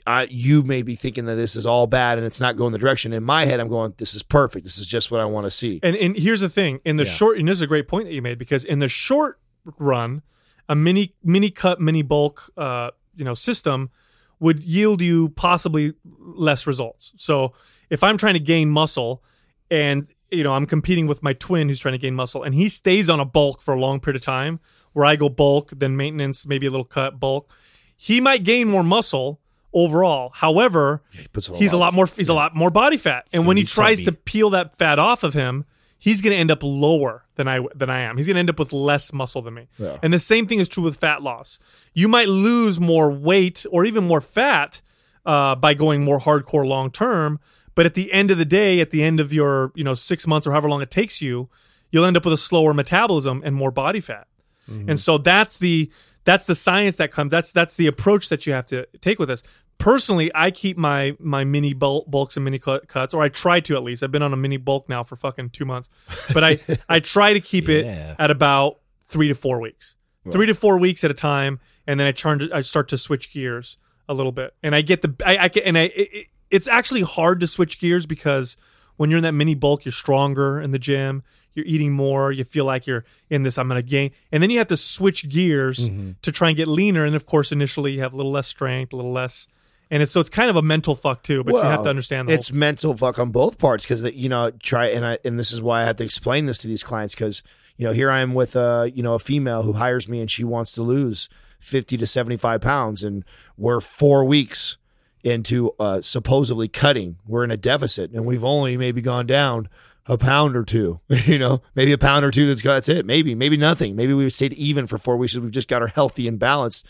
[SPEAKER 3] I, you may be thinking that this is all bad and it's not going the direction. In my head, I'm going, this is perfect. This is just what I want to see.
[SPEAKER 2] And and here's the thing: in the short, and this is a great point that you made because in the short run, a mini mini cut, mini bulk, uh, you know, system would yield you possibly less results. So if I'm trying to gain muscle, and you know I'm competing with my twin who's trying to gain muscle, and he stays on a bulk for a long period of time, where I go bulk, then maintenance, maybe a little cut, bulk, he might gain more muscle overall. However,
[SPEAKER 3] on a
[SPEAKER 2] he's a
[SPEAKER 3] lot
[SPEAKER 2] lot
[SPEAKER 3] of-
[SPEAKER 2] more he's a lot more body fat, and when he tries
[SPEAKER 4] chubby.
[SPEAKER 2] to peel that fat off of him, he's going to end up lower than I than I am. He's going to end up with less muscle than me. And the same thing is true with fat loss. You might lose more weight or even more fat uh, by going more hardcore long term, but at the end of the day, at the end of your you know six months or however long it takes you, you'll end up with a slower metabolism and more body fat. And so that's the that's the science that comes. That's that's the approach that you have to take with this. Personally, I keep my my mini bulk, bulks and mini cut, cuts, or I try to at least. I've been on a mini bulk now for fucking two months, but I *laughs* I try to keep
[SPEAKER 4] Yeah.
[SPEAKER 2] it at about three to four weeks, three to four weeks at a time, and then I turn to, I start to switch gears a little bit, and I get the I, I get and I it, it- it's actually hard to switch gears because when you're in that mini bulk, you're stronger in the gym. You're eating more. You feel like you're in this. I'm going to gain, and then you have to switch gears
[SPEAKER 3] Mm-hmm.
[SPEAKER 2] to try and get leaner. And of course, initially you have a little less strength, a little less, and it's so it's kind of a mental fuck too. But you have to understand the
[SPEAKER 3] it's mental fuck on both parts because you know try and I and this is why I have to explain this to these clients because you know here I am with a you know a female who hires me and she wants to lose fifty to seventy five pounds and we're four weeks into uh, supposedly cutting. We're in a deficit and we've only maybe gone down a pound or two *laughs* you know maybe a pound or two that's that's it. Maybe maybe nothing. Maybe we've stayed even for four weeks we've just got her healthy and balanced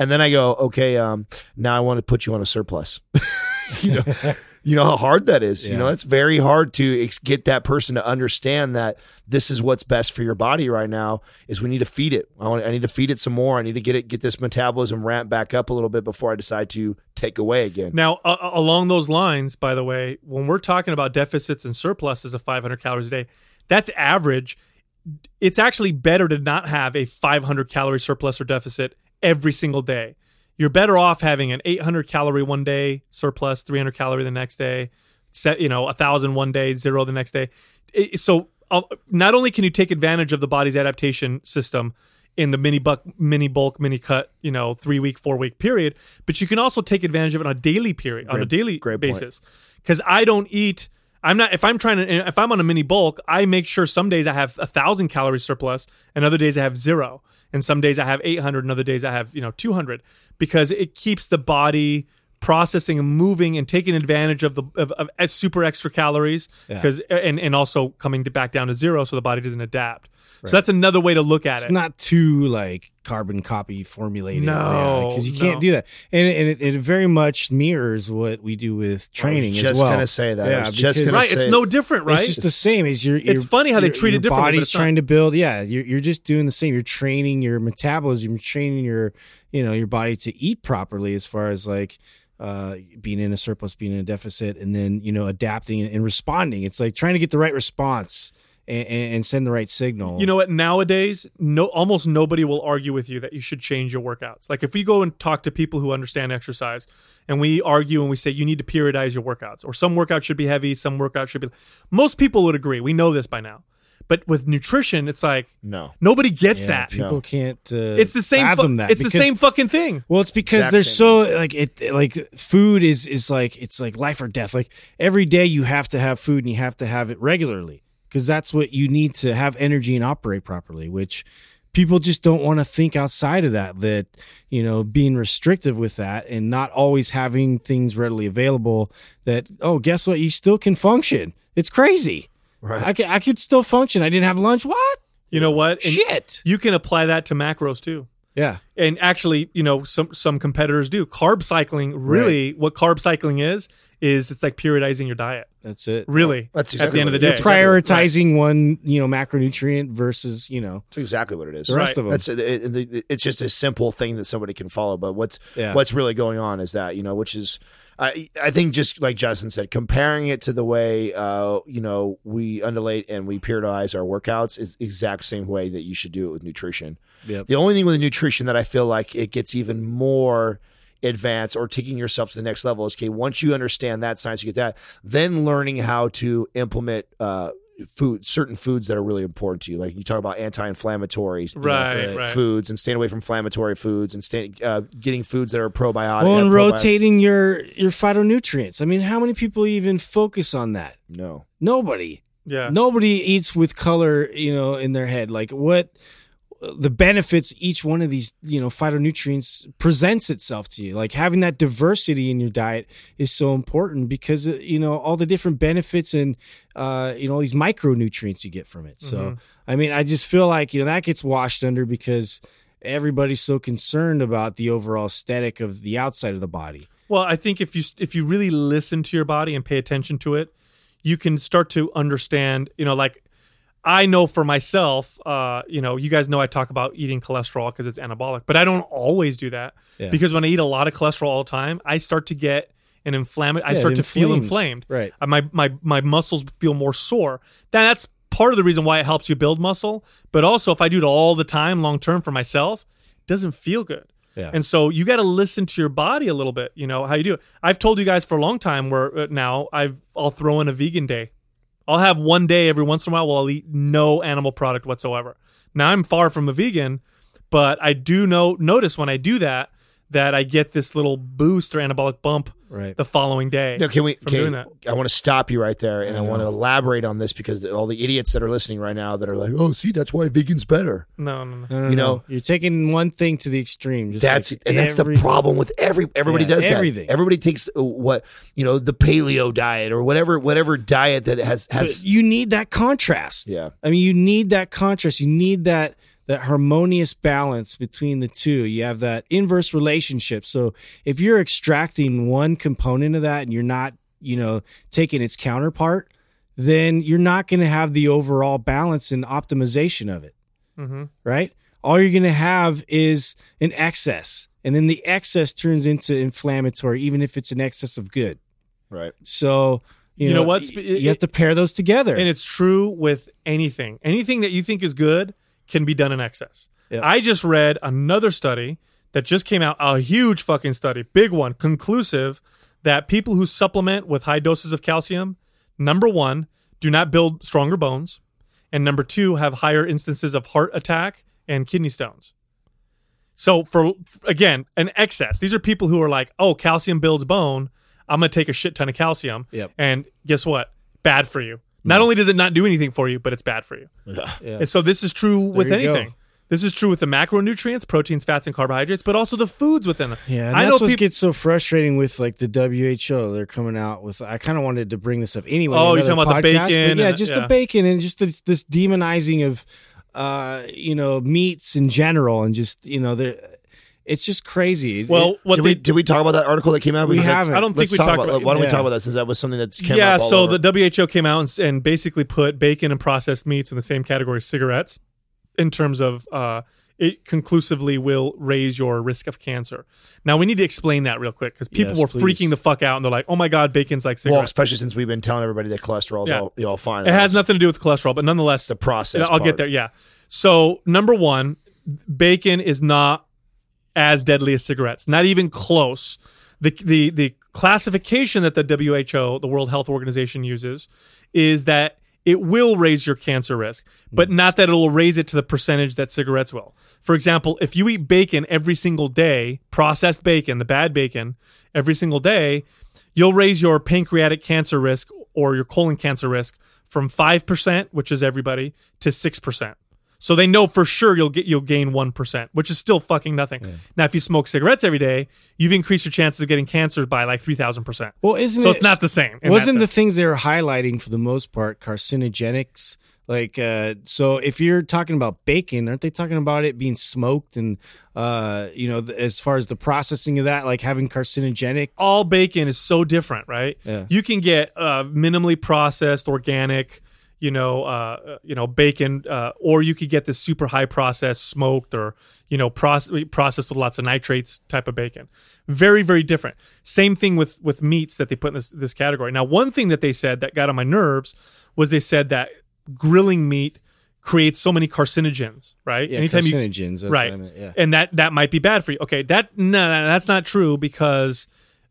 [SPEAKER 3] and then I go okay um now I want to put you on a surplus. *laughs* You know *laughs* you know how hard that is you know? It's very hard to ex- get that person to understand that this is what's best for your body right now is we need to feed it. I, want, I need to feed it some more. I need to get it get this metabolism ramp back up a little bit before i decide to take away again.
[SPEAKER 2] Now, uh, along those lines, by the way, when we're talking about deficits and surpluses of 500 calories a day, that's average. It's actually better to not have a 500 calorie surplus or deficit every single day. You're better off having an 800 calorie one day surplus, 300 calorie the next day, set you know a thousand one day, zero the next day. It- so uh, not only can you take advantage of the body's adaptation system in the mini buck, mini bulk, mini cut, you know, three week, four week period, but you can also take advantage of it on a daily period, on a daily basis. Because I don't eat. I'm not. If I'm trying to, if I'm on a mini bulk, I make sure some days I have a thousand calories surplus, and other days I have zero, and some days I have 800, and other days I have you know 200, because it keeps the body processing and moving and taking advantage of the of, of as super extra calories because and and also coming to back down to zero so the body doesn't adapt. So that's another way to look at it.
[SPEAKER 4] It's
[SPEAKER 2] it.
[SPEAKER 4] not too like carbon copy formulated.
[SPEAKER 2] No,
[SPEAKER 4] because you can't do that, and, and it, it very much mirrors what we do with training
[SPEAKER 3] just
[SPEAKER 4] as well.
[SPEAKER 3] gonna say that. I
[SPEAKER 4] Yeah,
[SPEAKER 3] was just
[SPEAKER 4] because-
[SPEAKER 3] gonna
[SPEAKER 2] right, it's
[SPEAKER 3] say-
[SPEAKER 2] no different, right?
[SPEAKER 4] It's just the same as your.
[SPEAKER 2] It's funny how they treat it
[SPEAKER 4] your
[SPEAKER 2] differently, but
[SPEAKER 4] Body's
[SPEAKER 2] it's not.
[SPEAKER 4] trying to build. Yeah, you're you're just doing the same. You're training your metabolism. You're training your you know your body to eat properly as far as like. Uh, being in a surplus, being in a deficit, and then you know adapting and, and responding. It's like trying to get the right response and, and and send the right signal.
[SPEAKER 2] You know what? Nowadays, no, almost nobody will argue with you that you should change your workouts. Like if we go and talk to people who understand exercise, and we argue and we say you need to periodize your workouts, or some workouts should be heavy, some workouts should be. Most people would agree. We know this by now. But with nutrition, it's like
[SPEAKER 3] no
[SPEAKER 2] nobody gets
[SPEAKER 4] Yeah,
[SPEAKER 2] that.
[SPEAKER 4] people can't. Uh,
[SPEAKER 2] It's the same. fu-
[SPEAKER 4] that
[SPEAKER 2] it's the same fucking thing.
[SPEAKER 4] Well, it's because
[SPEAKER 3] Exact
[SPEAKER 4] they're
[SPEAKER 3] same
[SPEAKER 4] so like it like food is is like it's like life or death. Like every day you have to have food and you have to have it regularly because that's what you need to have energy and operate properly, which people just don't want to think outside of that that you know being restrictive with that and not always having things readily available that oh guess what you still can function it's crazy
[SPEAKER 3] Right.
[SPEAKER 4] I, could, I could still function i didn't have lunch what
[SPEAKER 2] You know what? And
[SPEAKER 4] Shit.
[SPEAKER 2] You can apply that to macros too.
[SPEAKER 4] Yeah.
[SPEAKER 2] And actually, you know, some some competitors do. Carb cycling, really, what carb cycling is, is it's like periodizing your diet.
[SPEAKER 4] That's it.
[SPEAKER 2] Really,
[SPEAKER 3] That's
[SPEAKER 2] at the end of the
[SPEAKER 3] what it
[SPEAKER 2] day,
[SPEAKER 3] is.
[SPEAKER 4] Prioritizing one, you know, macronutrient versus, you know,
[SPEAKER 3] That's exactly what it is.
[SPEAKER 4] the rest
[SPEAKER 2] Right.
[SPEAKER 4] of them.
[SPEAKER 3] That's it, it- it- it's just a simple thing that somebody can follow. But what's
[SPEAKER 4] Yeah.
[SPEAKER 3] what's really going on is that you know, which is I I think just like Justin said, comparing it to the way uh you know we undulate and we periodize our workouts is exact same way that you should do it with nutrition.
[SPEAKER 4] Yep.
[SPEAKER 3] The only thing with nutrition that I feel like it gets even more advanced or taking yourself to the next level is okay once you understand that science you get that then learning how to implement uh food certain foods that are really important to you like you talk about anti-inflammatories you know,
[SPEAKER 2] Right, right.
[SPEAKER 3] foods and staying away from inflammatory foods and stay, uh, getting foods that are probiotic
[SPEAKER 4] well, and
[SPEAKER 3] uh, probiotic-
[SPEAKER 4] rotating your your phytonutrients. I mean, how many people even focus on that?
[SPEAKER 3] no
[SPEAKER 4] Nobody.
[SPEAKER 2] yeah.
[SPEAKER 4] Nobody eats with color, you know, in their head. Like what the benefits each one of these, you know, phytonutrients presents itself to you. Like having that diversity in your diet is so important because uh, you know all the different benefits and uh, you know all these micronutrients you get from it. So I mean, I just feel like you know that gets washed under because everybody's so concerned about the overall aesthetic of the outside of the body.
[SPEAKER 2] Well, I think if you if you really listen to your body and pay attention to it, you can start to understand. You know, like I know for myself. Uh, you know, you guys know I talk about eating cholesterol because it's anabolic, but I don't always do that
[SPEAKER 4] Yeah.
[SPEAKER 2] because when I eat a lot of cholesterol all the time, I start to get an inflammatory. I start to feel inflamed.
[SPEAKER 4] Right.
[SPEAKER 2] Uh, My my my muscles feel more sore. That's part of the reason why it helps you build muscle. But also, if I do it all the time, long term for myself, it doesn't feel good.
[SPEAKER 4] Yeah.
[SPEAKER 2] And so you got to listen to your body a little bit. You know how you do it. I've told you guys for a long time where uh, now I've I'll throw in a vegan day. I'll have one day every once in a while where I'll eat no animal product whatsoever. Now I'm far from a vegan, but I do know notice when I do that that I get this little boost or anabolic bump
[SPEAKER 4] Right.
[SPEAKER 2] the following day.
[SPEAKER 3] No, can we?
[SPEAKER 2] from
[SPEAKER 3] Can,
[SPEAKER 2] doing that.
[SPEAKER 3] I want to stop you right there, and I, want to elaborate on this because all the idiots that are listening right now that are like, "Oh, see, that's why vegan's better."
[SPEAKER 2] No, no, no.
[SPEAKER 4] No, no,
[SPEAKER 3] You
[SPEAKER 4] no.
[SPEAKER 3] know-
[SPEAKER 4] you're taking one thing to the extreme. Just
[SPEAKER 3] That's
[SPEAKER 4] like
[SPEAKER 3] and that's the problem with every everybody
[SPEAKER 4] Yeah,
[SPEAKER 3] does that.
[SPEAKER 4] everything.
[SPEAKER 3] Everybody takes uh, what you know the paleo diet or whatever whatever diet that has has
[SPEAKER 4] But you need that contrast.
[SPEAKER 3] Yeah.
[SPEAKER 4] I mean, you need that contrast. You need that that harmonious balance between the two. You have that inverse relationship. So if you're extracting one component of that and you're not, you know, taking its counterpart, then you're not going to have the overall balance and optimization of it. Mm-hmm. Right? All you're going to have is an excess. And then the excess turns into inflammatory, even if it's an excess of good.
[SPEAKER 3] right.
[SPEAKER 4] So, you,
[SPEAKER 2] You know
[SPEAKER 4] know,
[SPEAKER 2] what?
[SPEAKER 4] You have to pair those together.
[SPEAKER 2] And it's true with anything. Anything that you think is good can be done in excess.
[SPEAKER 4] Yep.
[SPEAKER 2] I just read another study that just came out, a huge fucking study, big one, conclusive that people who supplement with high doses of calcium, number one, do not build stronger bones, and number two, have higher instances of heart attack and kidney stones. So for again, an excess. These are people who are like, "Oh, calcium builds bone. I'm going to take a shit ton of calcium."
[SPEAKER 4] Yep.
[SPEAKER 2] And guess what? Bad for you. Not only does it not do anything for you, but it's bad for you.
[SPEAKER 4] Yeah.
[SPEAKER 2] And so this is true with
[SPEAKER 4] you go.
[SPEAKER 2] anything. This is true with the macronutrients, proteins, fats, and carbohydrates, but also the foods within them.
[SPEAKER 4] Yeah, and
[SPEAKER 2] I
[SPEAKER 4] that's
[SPEAKER 2] know
[SPEAKER 4] what
[SPEAKER 2] people.
[SPEAKER 4] gets so frustrating with like the WHO. They're coming out with. I kind of wanted to bring this up anyway.
[SPEAKER 2] Oh, you're
[SPEAKER 4] another
[SPEAKER 2] talking about the
[SPEAKER 4] podcast, but
[SPEAKER 2] bacon
[SPEAKER 4] Yeah,
[SPEAKER 2] and-
[SPEAKER 4] just
[SPEAKER 2] yeah.
[SPEAKER 4] the bacon and just this, this demonizing of, uh, you know, meats in general, and just you know, the it's just crazy.
[SPEAKER 2] well, what
[SPEAKER 3] Did
[SPEAKER 2] they
[SPEAKER 3] we, did we talk about that article that came out?
[SPEAKER 4] We
[SPEAKER 3] Because that's-
[SPEAKER 4] haven't.
[SPEAKER 2] I don't think we
[SPEAKER 3] talk
[SPEAKER 2] talked
[SPEAKER 3] about,
[SPEAKER 2] about-
[SPEAKER 3] Why don't we talk about that since that was something that's came
[SPEAKER 2] yeah,
[SPEAKER 3] up all
[SPEAKER 2] so
[SPEAKER 3] over.
[SPEAKER 2] the WHO came out and, and basically put bacon and processed meats in the same category as cigarettes in terms of uh, it conclusively will raise your risk of cancer. Now, we need to explain that real quick because people
[SPEAKER 4] Yes,
[SPEAKER 2] were
[SPEAKER 4] please.
[SPEAKER 2] freaking the fuck out and they're like, oh my God, bacon's like
[SPEAKER 3] well,
[SPEAKER 2] cigarettes.
[SPEAKER 3] especially since we've been telling everybody that cholesterol is
[SPEAKER 2] Yeah.
[SPEAKER 3] all, all fine.
[SPEAKER 2] it has nothing to do with cholesterol, but nonetheless,
[SPEAKER 3] the process.
[SPEAKER 2] I'll
[SPEAKER 3] part.
[SPEAKER 2] get there. Yeah. So number one, bacon is not as deadly as cigarettes. Not even close. The the the classification that the WHO, the World Health Organization, uses is that it will raise your cancer risk, but hmm. not that it will raise it to the percentage that cigarettes will. For example, if you eat bacon every single day, processed bacon, the bad bacon, every single day, you'll raise your pancreatic cancer risk or your colon cancer risk from 5%, which is everybody, to 6%. So they know for sure you'll get you'll gain 1%, which is still fucking nothing. Now if you smoke cigarettes every day, you've increased your chances of getting cancer by like 3000%.
[SPEAKER 4] well, isn't
[SPEAKER 2] so
[SPEAKER 4] it?
[SPEAKER 2] it's not the same.
[SPEAKER 4] wasn't the things they were highlighting for the most part carcinogenics? Like, uh, so if you're talking about bacon, aren't they talking about it being smoked and, uh, you know, th- as far as the processing of that, like having carcinogenic?
[SPEAKER 2] all bacon is so different, right?
[SPEAKER 4] Yeah.
[SPEAKER 2] You can get uh, minimally processed, organic, you know, uh, you know, bacon, uh, or you could get this super high processed, smoked, or you know, proce- processed with lots of nitrates type of bacon. Very, very different. Same thing with with meats that they put in this this category. Now, one thing that they said that got on my nerves was they said that grilling meat creates so many carcinogens, right?
[SPEAKER 4] yeah,
[SPEAKER 2] Anytime
[SPEAKER 4] carcinogens. that's
[SPEAKER 2] right
[SPEAKER 4] I meant, yeah.
[SPEAKER 2] and that that might be bad for you okay that no, no that's not true because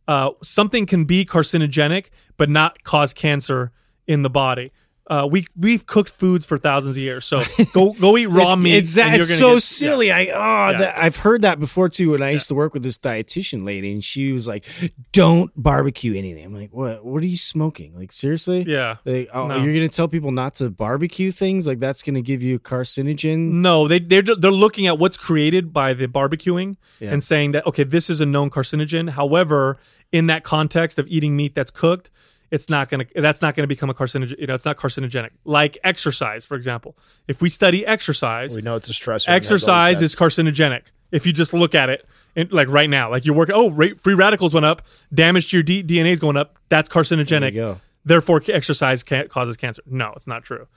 [SPEAKER 2] uh, something can be carcinogenic but not cause cancer in the body uh, we we've cooked foods for thousands of years so go go eat *laughs* raw meat
[SPEAKER 4] It's, it's so
[SPEAKER 2] get-
[SPEAKER 4] silly. I oh,
[SPEAKER 2] Yeah.
[SPEAKER 4] that, I've heard that before too. When I used to work with this dietitian lady, and she was like, "Don't barbecue anything." I'm like, "What? What are you smoking? Like seriously?
[SPEAKER 2] yeah
[SPEAKER 4] Like, oh,
[SPEAKER 2] No.
[SPEAKER 4] you're gonna tell people not to barbecue things? Like that's gonna give you carcinogen?
[SPEAKER 2] No, they they're they're looking at what's created by the barbecuing
[SPEAKER 4] Yeah.
[SPEAKER 2] and saying that okay, this is a known carcinogen. However, in that context of eating meat that's cooked, it's not gonna that's not gonna become a carcinogen. You know, it's not carcinogenic. Like exercise, for example. If we study exercise,
[SPEAKER 3] We know it's a stressor. and has all
[SPEAKER 2] exercise is carcinogenic. If you just look at it, and like right now, like you're working, oh, free radicals went up, damage to your D- DNA is going up. That's carcinogenic.
[SPEAKER 4] There you go.
[SPEAKER 2] Therefore, exercise can causes cancer. No, it's not true.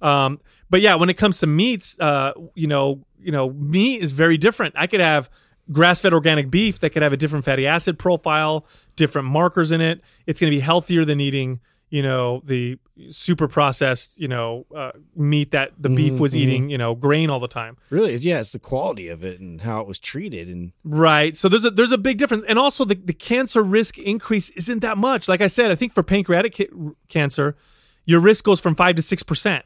[SPEAKER 2] Um, but yeah, when it comes to meats, uh, you know, you know, meat is very different. I could have grass-fed organic beef that could have a different fatty acid profile, different markers in it. It's going to be healthier than eating, you know, the super processed, you know, uh, meat that the beef was eating, you know, grain all the time.
[SPEAKER 4] Really? Yeah, it's the quality of it and how it was treated. And
[SPEAKER 2] Right. So there's a there's a big difference, and also the, the cancer risk increase isn't that much. Like I said, I think for pancreatic ca- cancer, your risk goes from five to six percent.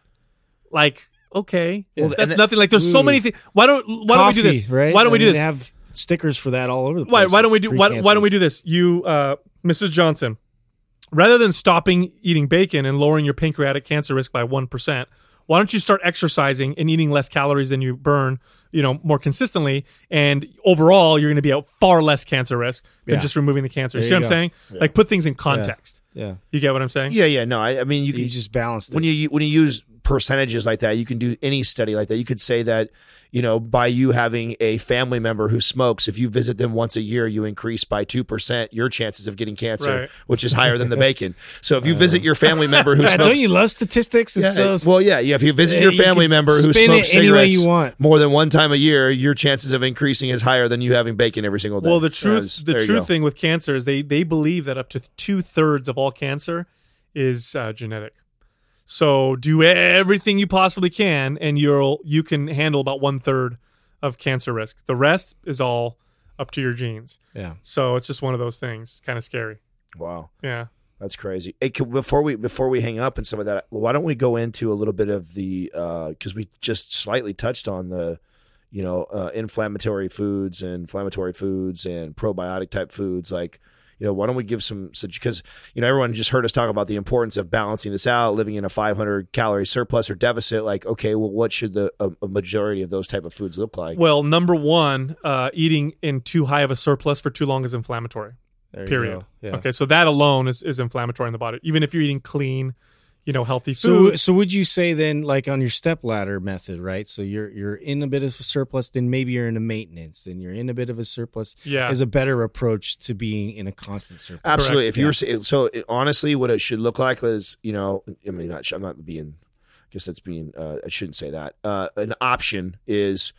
[SPEAKER 2] Like okay,
[SPEAKER 3] Well,
[SPEAKER 2] that's
[SPEAKER 3] the-
[SPEAKER 2] nothing. Like there's so many things. Why don't Why don't we do this?
[SPEAKER 4] Right?
[SPEAKER 2] Why don't we
[SPEAKER 4] I
[SPEAKER 2] do this?
[SPEAKER 4] They have stickers for that all over the
[SPEAKER 2] Why
[SPEAKER 4] place.
[SPEAKER 2] Why don't we do Why, why don't we do this? You, uh, Mrs. Johnson, rather than stopping eating bacon and lowering your pancreatic cancer risk by one percent. Why don't you start exercising and eating less calories than you burn, you know, more consistently? And overall, you're going to be at far less cancer risk than
[SPEAKER 4] Yeah.
[SPEAKER 2] just removing the cancer.
[SPEAKER 4] There
[SPEAKER 2] see what I'm
[SPEAKER 4] you
[SPEAKER 2] saying? Like put things in context.
[SPEAKER 4] Yeah.
[SPEAKER 2] You get what I'm saying?
[SPEAKER 3] Yeah, yeah. No, I, I mean, you can
[SPEAKER 4] just balance it.
[SPEAKER 3] when you when you use percentages like that, you can do any study like that. You could say that you know by you having a family member who smokes, if you visit them once a year, you increase by two percent your chances of getting cancer,
[SPEAKER 2] Right.
[SPEAKER 3] which is higher than the *laughs* bacon. So if you uh, visit your family member who *laughs* smokes,
[SPEAKER 4] don't you love statistics?
[SPEAKER 3] Yeah,
[SPEAKER 4] so
[SPEAKER 3] well, yeah, yeah. If you visit your
[SPEAKER 4] you
[SPEAKER 3] family member who smokes
[SPEAKER 4] it any way
[SPEAKER 3] cigarettes more than one time a year, your chances of increasing is higher than you having bacon every single day.
[SPEAKER 2] Well, the uh, truth,
[SPEAKER 3] That's-
[SPEAKER 2] the true thing with cancer is they they believe that up to two thirds of all cancer is uh, genetic. So do everything you possibly can, and you'll you can handle about one third of cancer risk. The rest is all up to your genes.
[SPEAKER 4] yeah.
[SPEAKER 2] So it's just one of those things. Kind of scary.
[SPEAKER 3] Wow.
[SPEAKER 2] Yeah.
[SPEAKER 3] That's crazy. Hey, can, before we before we hang up and some of that, why don't we go into a little bit of the because we just slightly touched on the you know uh, inflammatory foods and inflammatory foods and probiotic type foods like you know why don't we give some such because you know everyone just heard us talk about the importance of balancing this out living in a 500 calorie surplus or deficit like okay well what should the a, a majority of those type of foods look like
[SPEAKER 2] Well, number one, uh, eating in too high of a surplus for too long is inflammatory.
[SPEAKER 4] There you
[SPEAKER 2] Period.
[SPEAKER 4] go. Yeah.
[SPEAKER 2] Okay, so that alone is, is inflammatory in the body. Even if you're eating clean, you know, healthy
[SPEAKER 4] So,
[SPEAKER 2] food.
[SPEAKER 4] so would you say then, like on your step ladder method, right? So you're you're in a bit of a surplus, then maybe you're in a maintenance, then you're in a bit of a surplus.
[SPEAKER 2] Yeah.
[SPEAKER 4] is a better approach to being in a constant surplus.
[SPEAKER 3] Absolutely.
[SPEAKER 2] Correct.
[SPEAKER 3] If you were so, it, honestly, what it should look like is, you know, I mean, not, I'm not being, I guess that's being, uh, I shouldn't say that. Uh, an option is,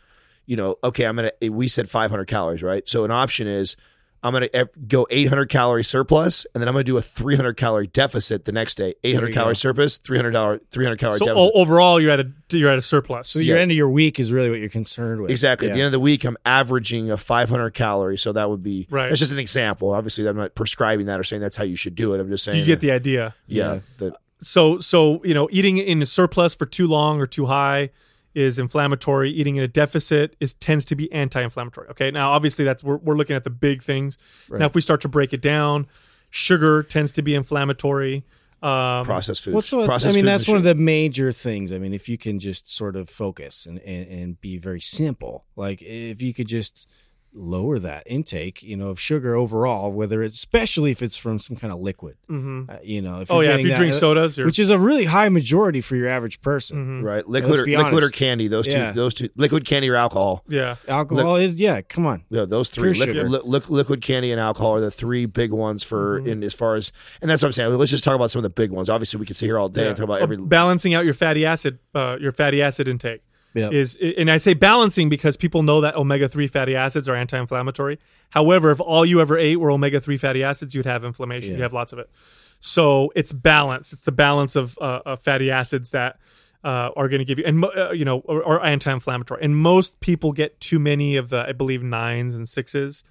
[SPEAKER 3] you know, okay, I'm gonna. We said 500 calories, right? So an option is, I'm gonna eh, go 800 calorie surplus, and then I'm gonna do a 300 calorie deficit the next day. 800 calorie
[SPEAKER 4] go.
[SPEAKER 3] surplus, 300 dollar, 300 calorie
[SPEAKER 2] So
[SPEAKER 3] deficit.
[SPEAKER 2] o- overall, you're at a you're at a surplus.
[SPEAKER 4] So your end of your week is really what you're concerned with.
[SPEAKER 3] Exactly. At the end of the week, I'm averaging a 500 calories. So that would be
[SPEAKER 2] Right.
[SPEAKER 3] That's just an example. Obviously, I'm not prescribing that or saying that's how you should do it. I'm just saying
[SPEAKER 2] you get
[SPEAKER 3] that-
[SPEAKER 2] the idea.
[SPEAKER 3] yeah.
[SPEAKER 4] Yeah.
[SPEAKER 3] the-
[SPEAKER 2] So so you know, eating in a surplus for too long or too high is inflammatory. Eating in a deficit is tends to be anti-inflammatory. Okay, now obviously that's we're, we're looking at the big things. Now, if we start to break it down, sugar tends to be inflammatory. Um,
[SPEAKER 3] processed foods.
[SPEAKER 4] What's what, I
[SPEAKER 3] Processed
[SPEAKER 4] mean,
[SPEAKER 3] foods
[SPEAKER 4] that's
[SPEAKER 3] and
[SPEAKER 4] one of the major things. I mean, if you can just sort of focus and, and, and be very simple, like if you could just lower that intake, you know, of sugar overall, whether it's especially if it's from some kind of liquid. Mm-hmm. Uh, you know, if
[SPEAKER 2] Oh,
[SPEAKER 4] you're
[SPEAKER 2] yeah, if you
[SPEAKER 4] that-
[SPEAKER 2] drink sodas, you're-
[SPEAKER 4] which is a really high majority for your average person.
[SPEAKER 3] Right, liquid
[SPEAKER 4] let's
[SPEAKER 3] or liquid or candy. Those two. Those two. Liquid candy or alcohol.
[SPEAKER 2] yeah.
[SPEAKER 4] Alcohol is yeah, come on.
[SPEAKER 3] Yeah, those three.
[SPEAKER 4] Pure
[SPEAKER 3] Liquid, li- li- liquid candy and alcohol are the three big ones for
[SPEAKER 2] Mm-hmm.
[SPEAKER 3] in as far as, and that's what I'm saying. Let's just talk about some of the big ones. Obviously, we could sit here all day and talk about
[SPEAKER 2] Or
[SPEAKER 3] every.
[SPEAKER 2] balancing out your fatty acid, uh, your fatty acid intake.
[SPEAKER 4] Yep.
[SPEAKER 2] Is and I say balancing because people know that omega three fatty acids are anti-inflammatory. However, if all you ever ate were omega three fatty acids, you'd have inflammation.
[SPEAKER 4] Yeah.
[SPEAKER 2] You have lots of it. So it's balance. It's the balance of, uh, of fatty acids that uh, are going to give you, and uh, you know, are, are anti-inflammatory. And most people get too many of the, I believe, nines and 6s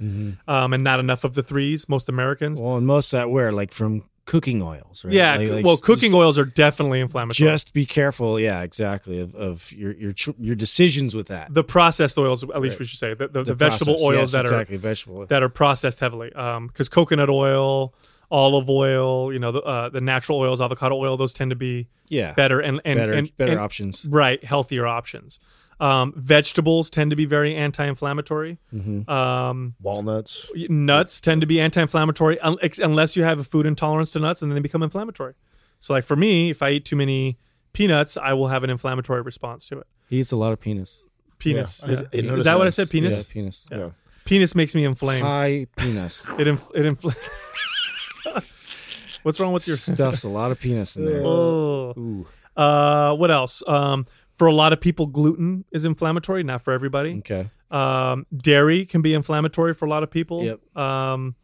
[SPEAKER 2] um, and not enough of the threes. Most Americans.
[SPEAKER 4] Well, and most that where like from cooking oils, right?
[SPEAKER 2] yeah.
[SPEAKER 4] Like- like
[SPEAKER 2] well, cooking oils are definitely inflammatory.
[SPEAKER 4] Just be careful, yeah, exactly, of, of your your your decisions with that.
[SPEAKER 2] the processed oils, at least we should say, the, the, the, vegetable
[SPEAKER 4] process,
[SPEAKER 2] oils
[SPEAKER 4] yes,
[SPEAKER 2] that
[SPEAKER 4] exactly vegetable.
[SPEAKER 2] are that are processed heavily. Because coconut oil, olive oil, you know, the, uh, the natural oils, avocado oil, those tend to be
[SPEAKER 4] yeah,
[SPEAKER 2] better and and
[SPEAKER 4] better
[SPEAKER 2] and,
[SPEAKER 4] better
[SPEAKER 2] and-
[SPEAKER 4] options.
[SPEAKER 2] Right, healthier options. Um, vegetables tend to be very anti-inflammatory. Um,
[SPEAKER 3] Walnuts.
[SPEAKER 2] nuts tend to be anti-inflammatory un- unless you have a food intolerance to nuts, and then they become inflammatory. So, like for me, if I eat too many peanuts, I will have an inflammatory response to it.
[SPEAKER 4] He eats a lot of penis.
[SPEAKER 2] Penis.
[SPEAKER 3] I- I
[SPEAKER 2] yeah.
[SPEAKER 3] didn't
[SPEAKER 2] Is that what I said? Penis.
[SPEAKER 4] Yeah, penis.
[SPEAKER 2] Yeah. Penis makes me inflamed.
[SPEAKER 4] High penis. *laughs*
[SPEAKER 2] It inf- it infl- *laughs* What's wrong with your
[SPEAKER 4] Stuffs a lot of penis in there. *laughs*
[SPEAKER 2] Oh.
[SPEAKER 4] Ooh.
[SPEAKER 2] Uh, what else? Um, for a lot of people, gluten is inflammatory. Not for everybody.
[SPEAKER 4] Okay.
[SPEAKER 2] Um, dairy can be inflammatory for a lot of people.
[SPEAKER 4] Yep.
[SPEAKER 2] Um,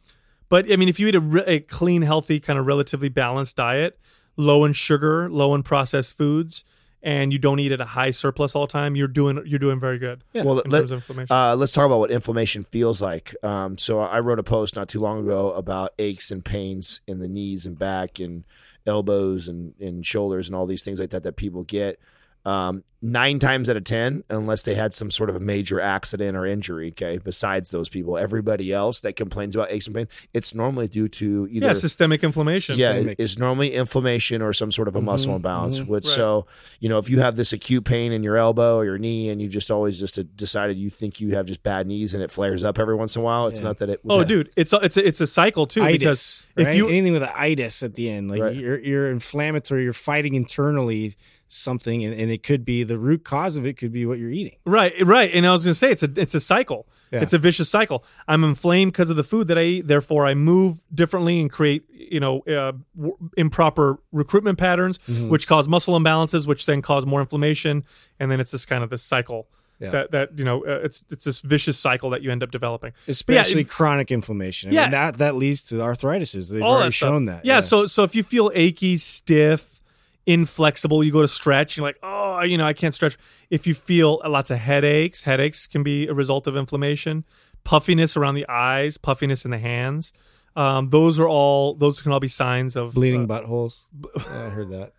[SPEAKER 2] but I mean, if you eat a, re- a clean, healthy, kind of relatively balanced diet, low in sugar, low in processed foods, and you don't eat at a high surplus all the time, you're doing you're doing very good.
[SPEAKER 3] Well,
[SPEAKER 2] in
[SPEAKER 3] let,
[SPEAKER 2] terms of inflammation.
[SPEAKER 3] uh, let's talk about what inflammation feels like. Um, so I wrote a post not too long ago about aches and pains in the knees and back and elbows and, and shoulders and all these things like that that people get. Um, nine times out of ten, unless they had some sort of a major accident or injury, okay, besides those people, everybody else that complains about aches and pain, it's normally due to either
[SPEAKER 2] yeah, systemic inflammation.
[SPEAKER 3] yeah, it's normally inflammation or some sort of a muscle imbalance. Which
[SPEAKER 2] Right.
[SPEAKER 3] so you know, if you have this acute pain in your elbow or your knee, and you've just always just decided you think you have just bad knees and it flares up every once in a while, it's not that it.
[SPEAKER 2] Oh, dude, it's a, it's a, it's a cycle too
[SPEAKER 4] Itis,
[SPEAKER 2] because
[SPEAKER 4] right?
[SPEAKER 2] if you
[SPEAKER 4] anything with an itis at the end, like
[SPEAKER 3] Right.
[SPEAKER 4] you're you're inflammatory, you're fighting internally something, and, and it could be the root cause of it could be what you're eating.
[SPEAKER 2] Right, right. And I was going to say it's a it's a cycle.
[SPEAKER 4] Yeah.
[SPEAKER 2] It's a vicious cycle. I'm inflamed because of the food that I eat. Therefore, I move differently and create you know uh, w- improper recruitment patterns,
[SPEAKER 4] Mm-hmm.
[SPEAKER 2] which cause muscle imbalances, which then cause more inflammation, and then it's this kind of this cycle.
[SPEAKER 4] Yeah.
[SPEAKER 2] That, that you know uh, it's it's this vicious cycle that you end up developing, yeah,
[SPEAKER 4] Especially
[SPEAKER 2] if-
[SPEAKER 4] chronic inflammation. I
[SPEAKER 2] Yeah.
[SPEAKER 4] mean, that that leads to arthritis. They've
[SPEAKER 2] all
[SPEAKER 4] already
[SPEAKER 2] that
[SPEAKER 4] shown that.
[SPEAKER 2] Yeah, So so if you feel achy, stiff, inflexible, you go to stretch. You're like, oh, you know, I can't stretch. If you feel lots of headaches, headaches can be a result of inflammation. Puffiness around the eyes, puffiness in the hands. Um, those are all. Those can all be signs of
[SPEAKER 4] bleeding
[SPEAKER 2] uh,
[SPEAKER 4] buttholes. *laughs* Yeah, I heard that.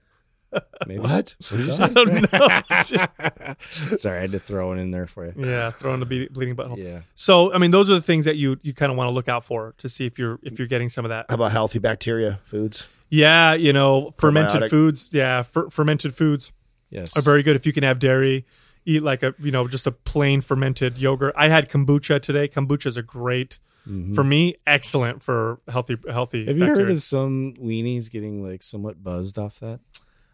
[SPEAKER 4] Maybe.
[SPEAKER 3] what? *laughs* What you?
[SPEAKER 2] I don't know.
[SPEAKER 4] Sorry, I had to *laughs* throw it in there for you.
[SPEAKER 2] yeah, throwing the ble- bleeding butthole.
[SPEAKER 4] Yeah.
[SPEAKER 2] So I mean, those are the things that you you kind of want to look out for to see if you're if you're getting some of that.
[SPEAKER 3] How about healthy bacteria foods?
[SPEAKER 2] Yeah, you know, fermented
[SPEAKER 3] Probiotic.
[SPEAKER 2] foods. Yeah, fer- fermented foods.
[SPEAKER 4] Yes.
[SPEAKER 2] are very good if you can have dairy. Eat like a you know just a plain fermented yogurt. I had kombucha today. Kombuchas are great for me. Excellent for healthy healthy.
[SPEAKER 4] Mm-hmm. Have you
[SPEAKER 2] bacteria.
[SPEAKER 4] heard of some weenies getting like somewhat buzzed off that?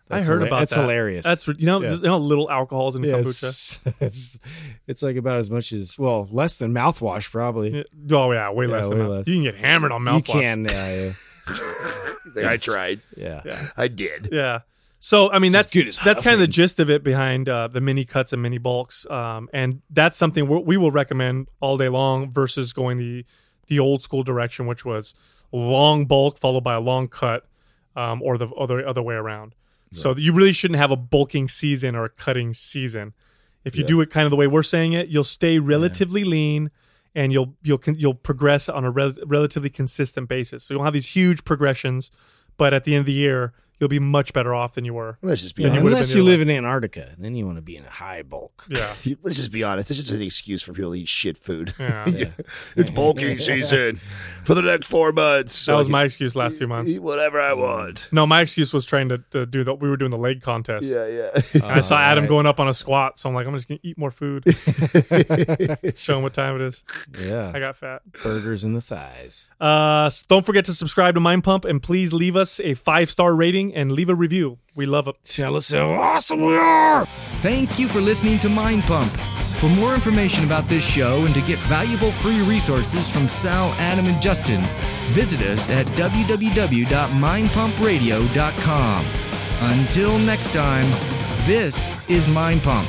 [SPEAKER 2] I heard
[SPEAKER 4] hila-
[SPEAKER 2] about
[SPEAKER 4] that's
[SPEAKER 2] that.
[SPEAKER 4] hilarious.
[SPEAKER 2] That's you know
[SPEAKER 4] Yeah.
[SPEAKER 2] just, you know little alcohols in
[SPEAKER 4] Yeah,
[SPEAKER 2] kombucha.
[SPEAKER 4] it's, *laughs* it's it's like about as much as well less than mouthwash probably.
[SPEAKER 2] Yeah. Oh yeah, way
[SPEAKER 4] Yeah,
[SPEAKER 2] less. than
[SPEAKER 4] way
[SPEAKER 2] that.
[SPEAKER 4] less.
[SPEAKER 2] You can get hammered on mouthwash.
[SPEAKER 4] you can, yeah, *laughs*
[SPEAKER 3] I tried.
[SPEAKER 4] yeah, yeah.
[SPEAKER 3] I did.
[SPEAKER 2] Yeah. So I mean that's
[SPEAKER 4] good as
[SPEAKER 2] that's kind of the gist of it behind uh, the mini cuts and mini bulks, um, and that's something we we will recommend all day long versus going the the old school direction, which was long bulk followed by a long cut, um, or the other other way around. So you really shouldn't have a bulking season or a cutting season. If you do it kind of the way we're saying it, you'll stay relatively lean, and you'll you'll you'll progress on a rel- relatively consistent basis. So you'll have these huge progressions, but at the end of the year, you'll be much better off than you were.
[SPEAKER 3] Let's just be
[SPEAKER 2] Then you
[SPEAKER 3] honest.
[SPEAKER 2] would've
[SPEAKER 4] Unless you
[SPEAKER 2] the
[SPEAKER 4] live in Antarctica, then you want to be in a high bulk.
[SPEAKER 2] Yeah. *laughs*
[SPEAKER 3] Let's just be honest. It's just an excuse for people to eat shit food.
[SPEAKER 2] Yeah. *laughs*
[SPEAKER 3] it's bulking season for the next four months. So
[SPEAKER 2] That
[SPEAKER 3] I
[SPEAKER 2] was
[SPEAKER 3] can
[SPEAKER 2] my excuse last two months.
[SPEAKER 3] eat whatever I want.
[SPEAKER 2] No, my excuse was trying to, to do the. We were doing the leg contest.
[SPEAKER 3] Yeah, yeah. *laughs*
[SPEAKER 2] I saw Adam
[SPEAKER 4] right.
[SPEAKER 2] going up on a squat, so I'm like, I'm just gonna eat more food. Show him what time it is.
[SPEAKER 4] Yeah.
[SPEAKER 2] I got fat.
[SPEAKER 4] burgers in the thighs.
[SPEAKER 2] Uh, don't forget to subscribe to Mind Pump and please leave us a five star rating and leave a review. We love it.
[SPEAKER 4] Tell us how awesome we are.
[SPEAKER 5] Thank you for listening to Mind Pump. For more information about this show and to get valuable free resources from Sal, Adam, and Justin, visit us at www.mindpumpradio.com. Until next time, this is Mind Pump.